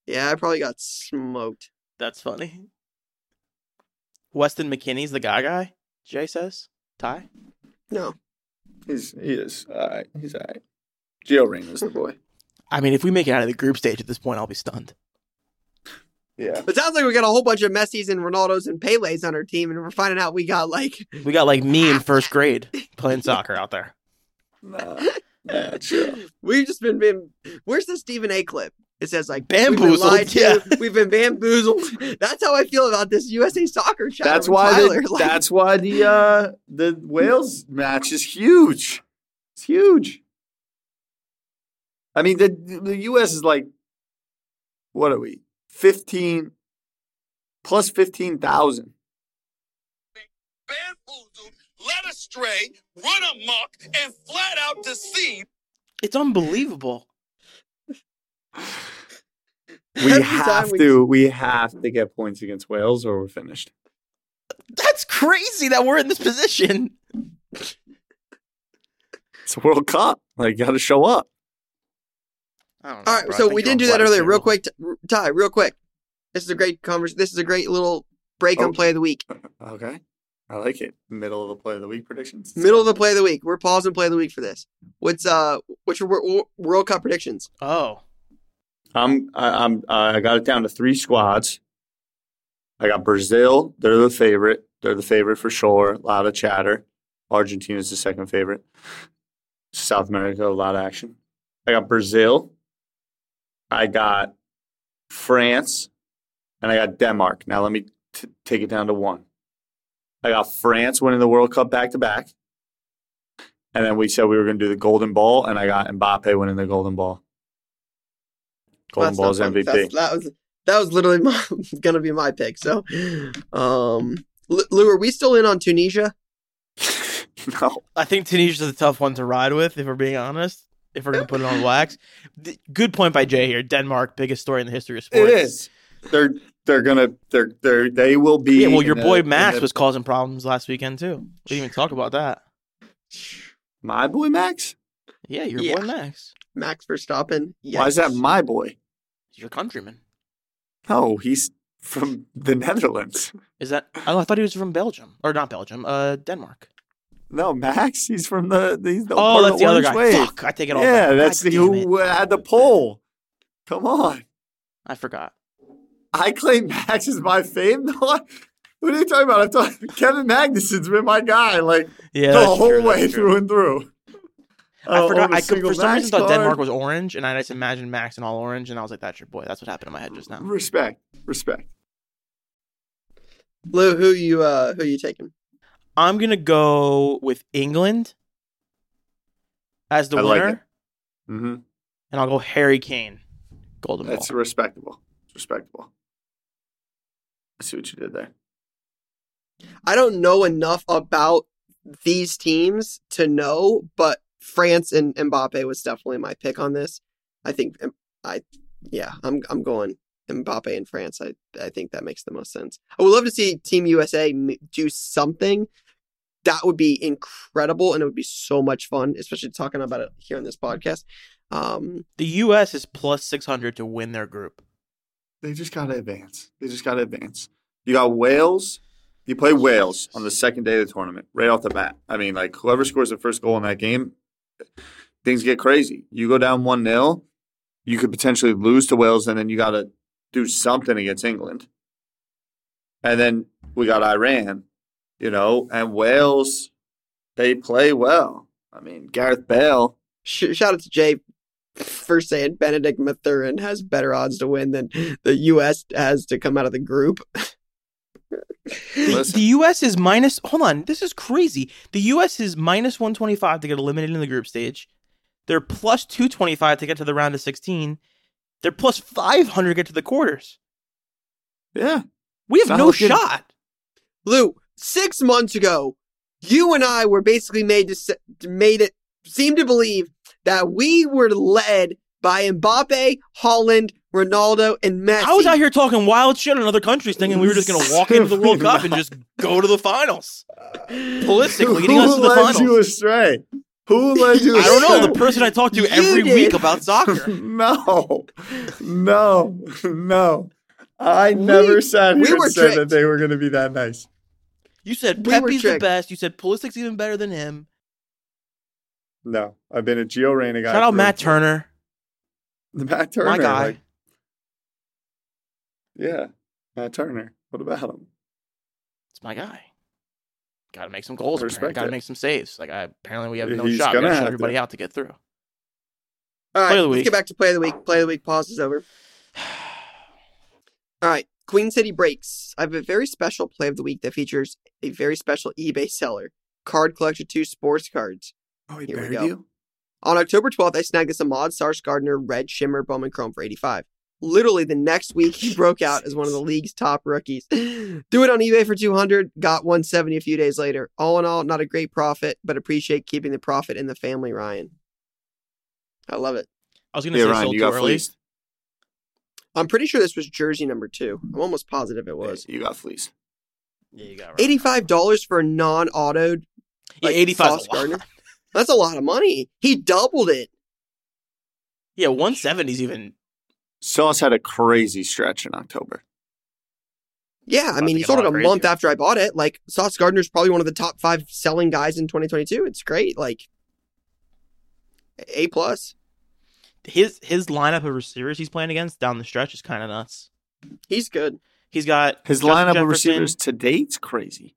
Yeah, I probably got smoked. That's funny. Weston McKennie's the guy guy. Jay says. Ty. No, He's he is all right. He's all right. Gio is the boy. I mean, if we make it out of the group stage at this point, I'll be stunned. Yeah. it sounds like we got a whole bunch of Messi's and Ronaldos and Pele's on our team, and we're finding out we got like We got like me in first *laughs* grade playing soccer out there. Nah, nah, chill. We've just been, been where's the Stephen A clip? It says like we've been Bamboozled, lied to, yeah. *laughs* We've been bamboozled. That's how I feel about this USA soccer chat. That's why. Tyler. The, *laughs* Like, that's why the uh, the Wales match is huge. It's huge. I mean, the the U.S. is like, what are we? Fifteen plus fifteen thousand. bamboozled, led astray, run amok, and flat out deceived. It's unbelievable. *sighs* We Every have we- to. We have to get points against Wales, or we're finished. That's crazy that we're in this position. It's a World Cup. Like, you got to show up. I don't know, All right, bro. So we didn't do that blast earlier. Real quick, t- Ty, real quick. This is a great conversation. This is a great little break Oh. on play of the week. Okay, I like it. Middle of the play of the week predictions. Middle of the play of the week. We're pausing play of the week for this. What's uh, what's your wor- wor- World Cup predictions? Oh, I'm I, I'm I got it down to three squads. I got Brazil. They're the favorite. They're the favorite for sure. A lot of chatter. Argentina's the second favorite. South America, a lot of action. I got Brazil. I got France, and I got Denmark. Now let me t- take it down to one. I got France winning the World Cup back to back, and then we said we were going to do the Golden Ball, and I got Mbappe winning the Golden Ball. Golden That's Ball's. MVP. That's- that was that was literally *laughs* gonna be my pick. So, um, L- Lou, are we still in on Tunisia? *laughs* no. I think Tunisia's a tough one to ride with, if we're being honest. If we're gonna put it on wax, good point by Jay here. Denmark, biggest story in the history of sports. It is. They're they're gonna they're they're they will be. Yeah, well, your the- boy in Max the- was causing problems last weekend too. We didn't even talk about that. my boy Max. Yeah, your Yeah. boy Max, Max Verstappen. Why is that my boy? He's your countryman. No, he's from the Netherlands. Is that? Oh, I thought he was from Belgium or not Belgium, uh, Denmark. No, Max. He's from the. He's the Oh, part of that's the other guy. Wave. Fuck, I take it all Yeah, back. that's God the damn it. who had the poll. Come on, I forgot. I claim Max is my fame. *laughs* No, I- what are you talking about? I'm talking. Kevin Magnussen's been my guy like Yeah, the whole true, way that's true. through and through. I I'll forgot. I could, for some Max reason thought. Denmark was orange, and I just imagined Max and all orange, and I was like, "That's your boy." That's what happened in my head just now. Respect, respect. Lou? Who you uh who you taking? I'm gonna go with England as the I winner, it. Mm-hmm. and I'll go Harry Kane, Golden That's Ball. respectable. It's respectable. I see what you did there. I don't know enough about these teams to know, but France and Mbappe was definitely my pick on this. I think um, I yeah, I'm I'm going Mbappe and France. I I think that makes the most sense. I would love to see Team USA do something. That would be incredible, and it would be so much fun, especially talking about it here on this podcast. Um, The U.S. is plus six hundred to win their group. They just got to advance. They just got to advance. You got Wales. You play Wales on the second day of the tournament, right off the bat. I mean, like whoever scores the first goal in that game, things get crazy. You go down one 0 you could potentially lose to Wales, and then you got to do something against England. And then we got Iran, you know, and Wales. They play well. I mean, Gareth Bale. sh- shout out to Jay for saying Bennedict Mathurin has better odds to win than the U.S. has to come out of the group. The, U.S. is minus. Hold on, this is crazy. The U.S. is minus one twenty five to get eliminated in the group stage. They're plus two twenty five to get to the round of sixteen. They're plus five hundred to get to the quarters. Yeah, We have Not no looking- shot. Lou, six months ago, you and I were basically made to made it seem to believe that we were led by Mbappe, Haaland, Ronaldo, and Messi. I was out here talking wild shit on other countries, thinking we were just going to walk into the World *laughs* Cup and just go to the finals. Pulisic leading us to the Who led you astray? Who led you I astray? don't know the person I talk to You every did. week about soccer. *laughs* no, no, no. I never sat we here were and said that they were going to be that nice. You said We Pepe's the best. You said Pulisic's even better than him. No, I've been a Gio Reyna guy. Shout out Matt Turner, The *laughs* Matt Turner, my guy. like- yeah, Matt Turner. What about him? It's my guy. got to make some goals. Respect Got to make some saves. Like I, apparently we have no He's shot. We gonna got to shut everybody to. out to get through. All right, Play of the let's week. get back to play of the week. Play of the week pause is over. *sighs* All right, Queen City breaks. I have a very special play of the week that features a very special eBay seller, Card Collector 2 sports cards. Oh, he Here we buried go. you? On October 12th, I snagged this Ahmad Sauce Gardner Red Shimmer Bowman Chrome for 85. Literally the next week, he broke out as one of the *laughs* league's top rookies. Threw it on eBay for 200, got 170 a few days later. All in all, not a great profit, but appreciate keeping the profit in the family, Ryan. I love it. I was gonna Yeah, say Ryan, sold you too got early. fleeced. I'm pretty sure this was jersey number two. I'm almost positive it was. You got fleeced. Yeah, you got right. Eighty-five dollars for a non-autoed. Yeah, like, 85 's Sauce a. Gardner. That's a lot of money. He doubled it. Yeah, 170 is even. Sauce had a crazy stretch in October. Yeah, I mean, he sold it a lot month after I bought it. Like Sauce Gardner's probably one of the top five selling guys in 2022. It's great. Like A plus. His his lineup of receivers he's playing against down the stretch is kind of nuts. He's good. He's got His Justin lineup of receivers to date's crazy.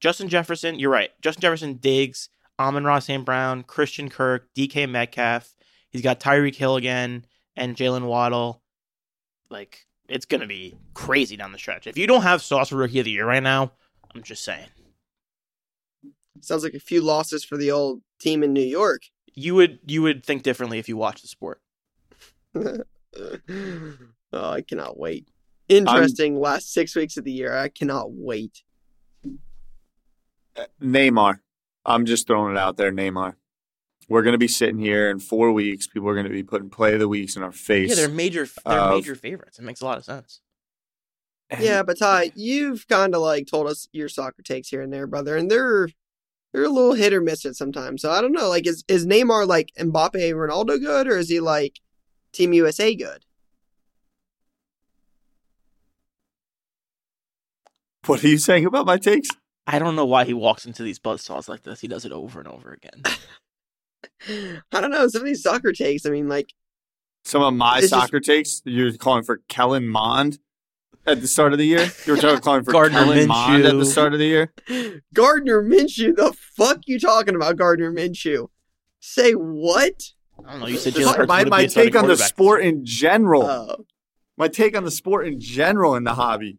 Justin Jefferson, you're right. Justin Jefferson, Diggs, Amon-Ra St. Brown, Christian Kirk, DK Metcalf. He's got Tyreek Hill again and Jaylen Waddle. Like, it's going to be crazy down the stretch. If you don't have Sauce for Rookie of the Year right now, I'm just saying. Sounds like a few losses for the old team in New York. You would you would think differently if you watched the sport. *laughs* oh, I cannot wait. Interesting last six weeks of the year. I cannot wait. Uh, Neymar. I'm just throwing it out there, Neymar. We're going to be sitting here in four weeks. People are going to be putting play of the weeks in our face. Yeah, they're major they're of- major favorites. It makes a lot of sense. Yeah, but Ty, you've kind of like told us your soccer takes here and there, brother, and they're they're a little hit or miss at sometimes. So I don't know. Like, is is Neymar like Mbappe, Ronaldo good, or is he like Team USA good? What are you saying about my takes? I don't know why he walks into these buzzsaws like this. He does it over and over again. *laughs* I don't know. Some of these soccer takes. I mean, like Some of my It's just- soccer takes, you're calling for Kellen Mond at the start of the year. You were talking calling for Gardner Kellen Mond at the start of the year. Gardner Minshew. The fuck you talking about, Gardner Minshew? Say what? I don't know. You said My, Jalen Hurts my, wouldn't my be a starting take on the sport in general, Oh, my take on the sport in general in the hobby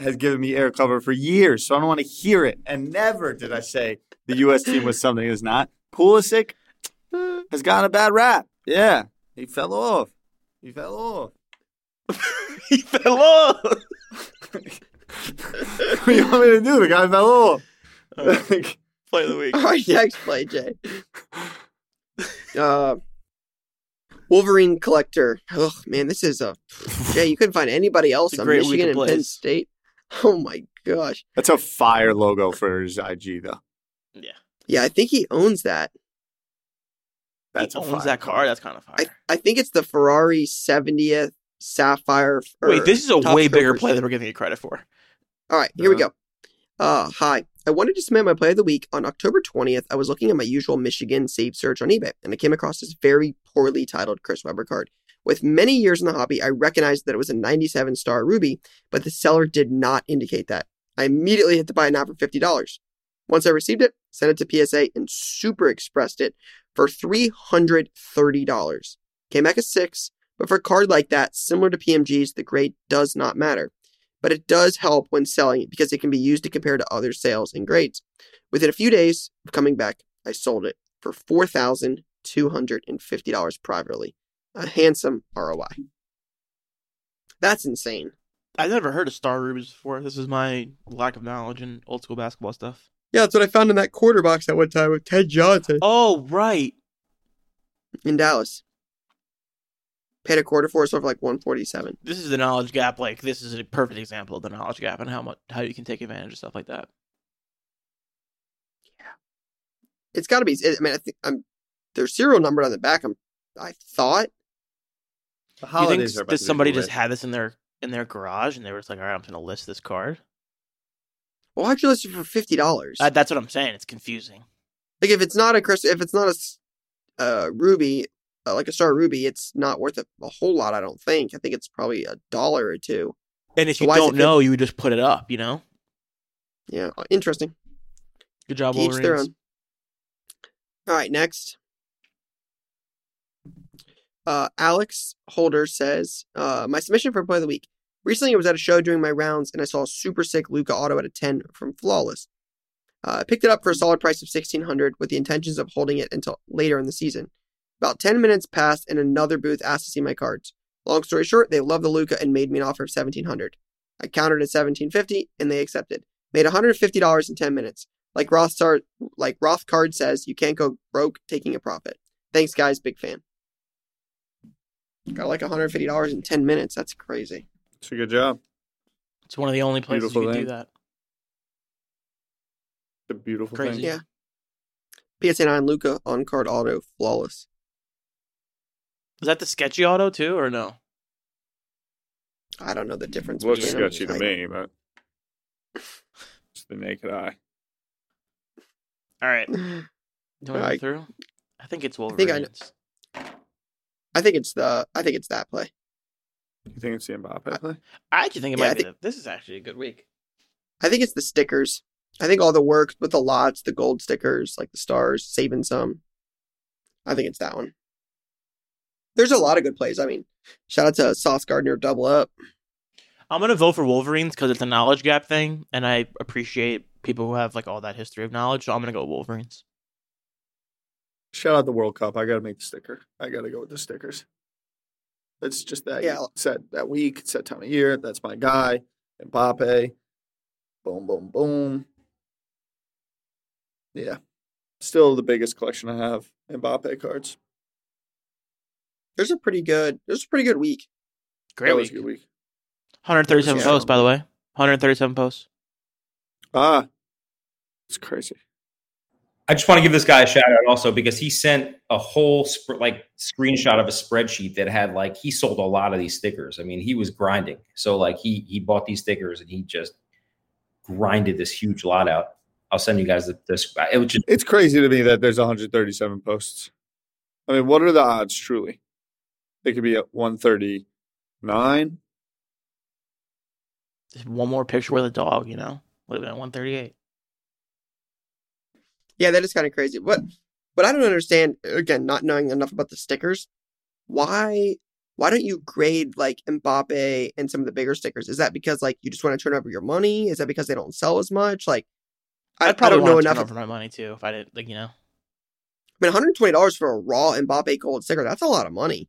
has given me air cover for years. So I don't want to hear it. And never did I say the U.S. team was something it's not. Pulisic has gotten a bad rap. Yeah, he fell off. He fell off. *laughs* he fell off. what do you want me to do? The guy fell off. Like, Play of the week. *laughs* all right. Next play, Jay. Uh, Wolverine collector. Oh man, this is a Jay. You couldn't find anybody else It's a on great Michigan and Penn. State. Oh my gosh. That's a fire logo for his IG, though. Yeah. Yeah, I think he owns that. That's he a owns fire that car. That's kind of fire. I, I think it's the Ferrari 70th Sapphire. or Wait, this is a way bigger play than we're giving you credit for. All right, here we Uh-huh. go. Uh, hi. I wanted to submit my play of the week. On October 20th, I was looking at my usual Michigan save search on eBay, and I came across this very poorly titled Chris Webber card. With many years in the hobby, I recognized that it was a 97 star ruby, but the seller did not indicate that. I immediately hit the buy now for $50. Once I received it, sent it to PSA and super expressed it for $330. Came back a six, but for a card like that, similar to PMG's, the grade does not matter but it does help when selling it because it can be used to compare to other sales and grades. Within a few days of coming back, I sold it for $4,250 privately. A handsome ROI. That's insane. I've never heard of Star Rubies before. This is my lack of knowledge in old school basketball stuff. Yeah, that's what I found in that quarter box at one time with Ted Johnson Oh, right. in Dallas. Paid a quarter for it, so for like 147 This is the knowledge gap. Like this is a perfect example of the knowledge gap and how much how you can take advantage of stuff like that. Yeah, it's got to be. I mean, I think I'm. There's serial number on the back. I'm. I thought. The Do you think holidays are about that to be somebody just had this in their in their garage and they were just like, all right, I'm gonna list this card? Well, why'd you list it for fifty dollars? Uh, that's what I'm saying. It's confusing. Like if it's not a crystal, if it's not a uh, ruby, uh, like a star ruby, it's not worth a, a whole lot. I don't think. I think it's probably a dollar or two. And if So you don't know, you would just put it up. You know. Yeah, uh, interesting. Good job, each their own. All right, next. Uh, Alex Holder says, uh, my submission for play of the week. Recently, I was at a show doing my rounds and I saw a super sick Luka auto at a 10 from Flawless. Uh, I picked it up for a solid price of 1600 with the intentions of holding it until later in the season. About 10 minutes passed and another booth asked to see my cards. Long story short, they loved the Luka and made me an offer of 1700 I countered at 1750 and they accepted. Made $150 in 10 minutes. Like Roth, Star, like Roth Card says, you can't go broke taking a profit. Thanks, guys. Big fan. Got like $150 in 10 minutes. That's crazy. It's a good job. It's one of the only places Beautiful you can do that. It's a beautiful Crazy. thing. Yeah. PSA 9 Luka on card auto flawless. Is that the sketchy auto too, or no? I don't know the difference. Looks between them. sketchy to I- me, but it's the naked eye. All right. *laughs* Do you I- go through? I think it's think I Wolverines. know. I, I think it's the. I think it's that play. You think it's the Mbappe play? I actually think it Yeah, might I be. think- the- this is actually a good week. I think it's the stickers. I think all the work with the lots, the gold stickers, like the stars, saving some. I think it's that one. There's a lot of good plays. I mean, shout out to Sauce Gardner double up. I'm gonna vote for Wolverines because it's a knowledge gap thing, and I appreciate people who have like all that history of knowledge. So I'm gonna go Wolverines. Shout out the World Cup. I got to make the sticker. I got to go with the stickers. It's just that Yeah. it's that that week. It's that time of year. That's my guy. Mbappe. Boom, boom, boom. Yeah. Still the biggest collection I have. Mbappe cards. There's a pretty good. There's a pretty good week. Great that was week. a good week. 137 Yeah. posts, by the way. 137 posts. Ah. It's crazy. I just want to give this guy a shout out also because he sent a whole sp- like screenshot of a spreadsheet that had like he sold a lot of these stickers. I mean, he was grinding. So like he he bought these stickers and he just grinded this huge lot out. I'll send you guys the, this. It was just It's crazy to me that there's 137 posts. I mean, what are the odds, truly? It could be at 139. Just one more picture with a dog, you know, would have been at 138. Yeah, that is kind of crazy. What what I don't understand, again, not knowing enough about the stickers, why why don't you grade like Mbappe and some of the bigger stickers? Is that because like you just want to turn over your money? Is that because they don't sell as much? Like I, I I'd probably don't know want to enough. turn over my money too if I didn't, like, you know. I mean, $120 for a raw Mbappe gold sticker, that's a lot of money.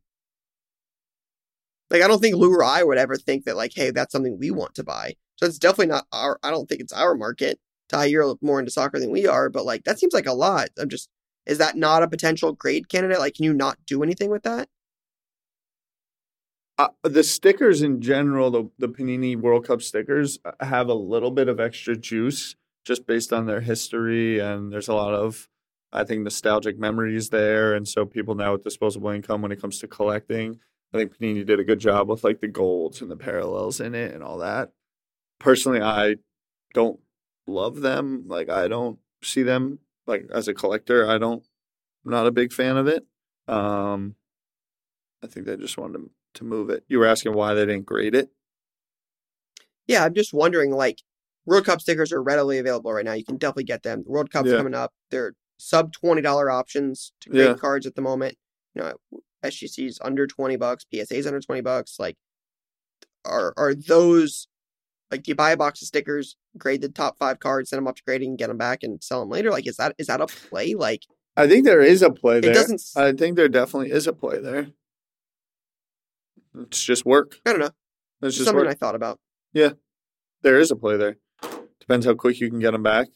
Like, I don't think Lou or I would ever think that, like, hey, that's something we want to buy. So it's definitely not our, I don't think it's our market. Ty, you're more into soccer than we are, but like, that seems like a lot. I'm just, is that not a potential grade candidate? Like, can you not do anything with that? Uh, the stickers in general, the, the Panini World Cup stickers uh, have a little bit of extra juice just based on their history. And there's a lot of, I think, nostalgic memories there. And so people now with disposable income when it comes to collecting, I think Panini did a good job with like the golds and the parallels in it and all that. Personally, I don't love them. Like, I don't see them like as a collector. I don't, I'm not a big fan of it. Um, I think they just wanted to, to move it. You were asking why they didn't grade it. Yeah, I'm just wondering, like, World Cup stickers are readily available right now. You can definitely get them. The World Cup's Yeah. coming up. They're sub $20 options to grade Yeah. cards at the moment. You know, SGC's under 20 bucks, PSA's under 20 bucks. Like, are are those like do you buy a box of stickers, grade the top five cards, send them up to grading, get them back, and sell them later? Like, is that is that a play? Like, I think there is a play there. it doesn't. I think there definitely is a play there. It's just work. I don't know. It's just something work. I thought about. Yeah, there is a play there. Depends how quick you can get them back.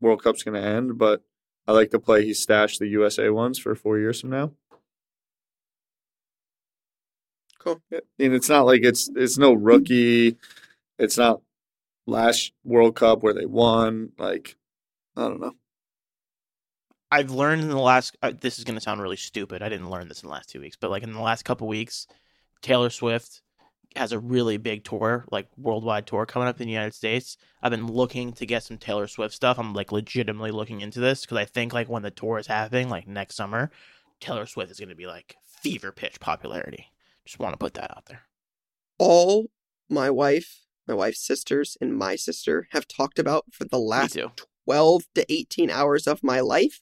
World Cup's going to end, but I like the play he stashed the USA ones for four years from now. Cool. Yeah, And it's not like it's it's no rookie. It's not last World Cup where they won. Like I don't know. I've learned in the last. Uh, this is going to sound really stupid. I didn't learn this in the last two weeks, but like in the last couple weeks, Taylor Swift has a really big tour, like worldwide tour coming up in the United States. I've been looking to get some Taylor Swift stuff. I'm like legitimately looking into this because I think like when the tour is happening, like next summer, Taylor Swift is going to be like fever pitch popularity. Just want to put that out there. All my wife, my wife's sisters, and my sister have talked about for the last 12 to 18 hours of my life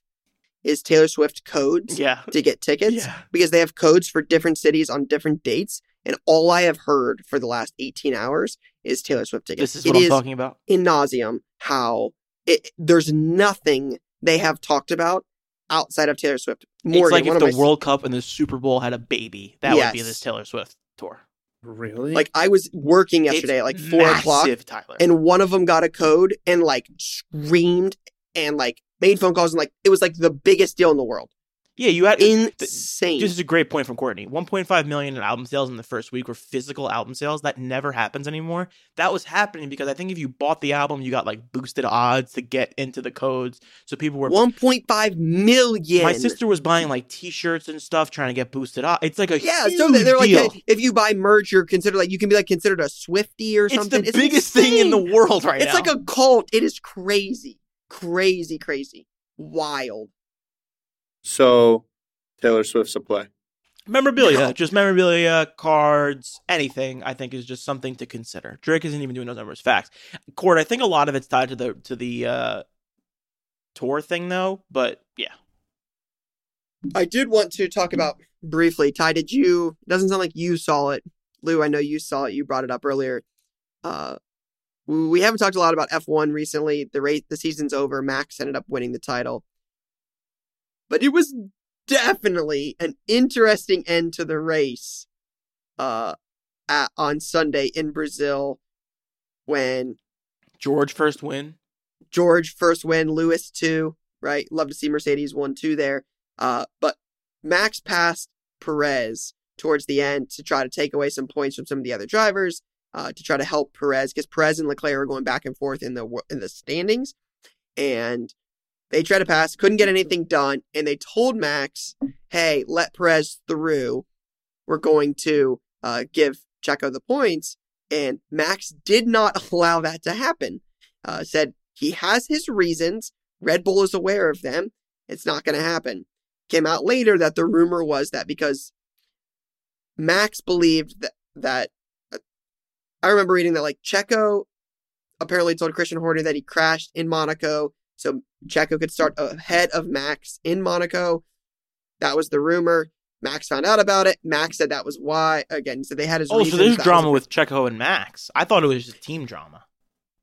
is Taylor Swift codes Yeah. to get tickets Yeah. because they have codes for different cities on different dates. And all I have heard for the last 18 hours is Taylor Swift tickets. This is what It I'm talking about. in nauseum how it, there's nothing they have talked about outside of Taylor Swift. Morgan, it's like if the my- World Cup and the Super Bowl had a baby. That would be this Taylor Swift tour. Really? like I was working yesterday at like It's four o'clock, Tyler. and one of them got a code and like screamed and like made phone calls and like it was like the biggest deal in the world. Yeah, you had uh, Insane. This is a great point from Courtney. 1.5 million in album sales in the first week were physical album sales. That never happens anymore. That was happening because I think if you bought the album, you got like boosted odds to get into the codes. So people were. 1.5 million. My sister was buying like T-shirts and stuff, trying to get boosted odds. It's like a Yeah, so they- they're like, deal. hey, if you buy merch, you're considered like you can be like considered a Swifty or something. it's the biggest thing in the world right It's now. It's like a cult. It is crazy, crazy, crazy, wild. So Taylor Swift's a play. memorabilia, just memorabilia, cards, anything. I think is just something to consider. Drake isn't even doing those numbers. Facts. Court. I think a lot of it's tied to the to the uh, tour thing though. But yeah, I did want to talk about briefly. Ty, did you? It doesn't sound like you saw it. Lou, I know you saw it. You brought it up earlier. Uh, we we haven't talked a lot about F1 recently. The race, the season's over. Max ended up winning the title, but it was definitely an interesting end to the race. Uh, at, on Sunday in Brazil, when George first win. George first win, Lewis two, right? Love to see Mercedes one two there. Uh, but Max passed Perez towards the end to try to take away some points from some of the other drivers, uh, to try to help Perez because Perez and Leclerc are going back and forth in the in the standings, and they tried to pass, couldn't get anything done, and they told Max, "Hey, let Perez through. We're going to uh, give Checo the points." And Max did not *laughs* allow that to happen. Uh, said he has his reasons. Red Bull is aware of them. It's not going to happen. Came out later that the rumor was that because Max believed that that uh, I remember reading that like Checo apparently told Christian Horner that he crashed in Monaco, so Checo could start ahead of Max in Monaco. That was the rumor. Max found out about it. Max said that was why. Again, so they had his. Oh, so there's That drama with Checo and Max. I thought it was just team drama.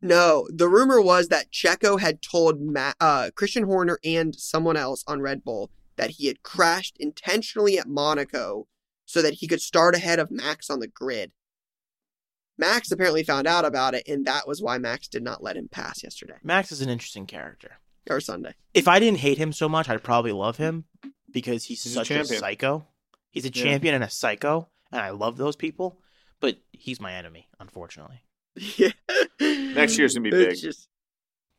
No, the rumor was that Checo had told Ma- uh, Christian Horner and someone else on Red Bull that he had crashed intentionally at Monaco so that he could start ahead of Max on the grid. Max apparently found out about it, and that was why Max did not let him pass yesterday Max is an interesting character. or Sunday. If I didn't hate him so much, I'd probably love him because he's, He's a such a, champion. psycho. He's a Yeah. champion and a psycho, and I love those people. But he's my enemy, unfortunately. yeah. *laughs* Next year's gonna be It's big. just-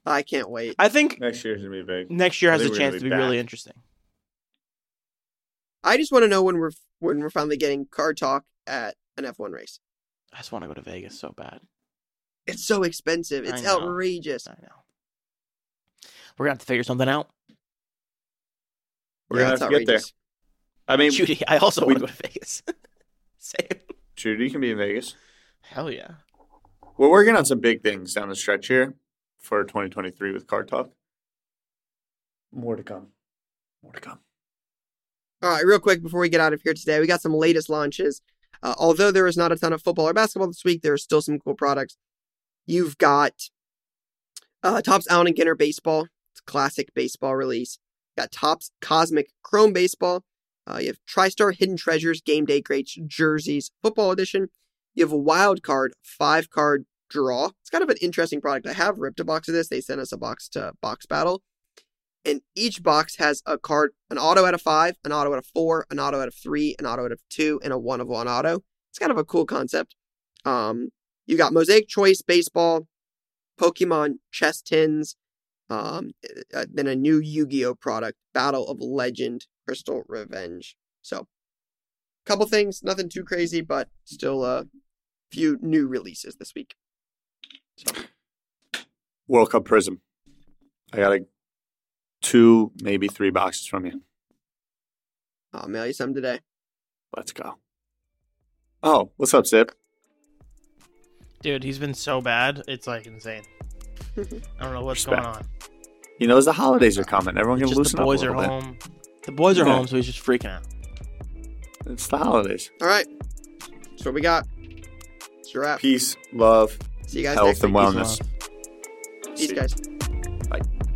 I can't wait. I think Next year's gonna be big. next year I has a think we're gonna chance be to be really back. interesting. I just want to know when we're when we're finally getting Card Talk at an F1 race. I just want to go to Vegas so bad. It's so expensive. I It's know. outrageous. I know. We're gonna have to figure something out. We're Yeah, gonna it's have to get there. I mean, Judy, I also we- want to go to Vegas. *laughs* Same. Judy can be in Vegas. Hell yeah. We're working on some big things down the stretch here for 2023 with Card Talk. More to come. More to come. All right, real quick before we get out of here today, we got some latest launches. Uh, although there is not a ton of football or basketball this week, there are still some cool products. You've got uh, Topps Allen and Ginter Baseball. It's classic baseball release. You got Topps Cosmic Chrome Baseball. Uh, you have TriStar Hidden Treasures Game Day Greats Jerseys Football Edition. You have a wild card, five card draw. It's kind of an interesting product. I have ripped a box of this. They sent us a box to Box Battle and each box has a card, an auto out of five, an auto out of four, an auto out of three, an auto out of two, and a one of one auto. It's kind of a cool concept. Um, you got Mosaic Choice Baseball, Pokemon Chest Tins, um, uh, then a new Yu-Gi-Oh product, Battle of Legend, Crystal Revenge. So, couple things, nothing too crazy, but still a few new releases this week. So, World Cup Prizm. I got a two, maybe three boxes from you. Oh, I'll mail you some today. Let's go. Oh, what's up, Zip? Dude, he's been so bad. It's like insane. *laughs* I don't know what's Respect. going on. He knows the holidays are coming. Everyone can Just loosen the boys up a are little bit. home. The boys are Yeah. home, so he's just freaking out. It's the holidays. All right. That's what we got. It's a wrap. Peace, love, See you guys health, next and week. wellness. Peace, guys.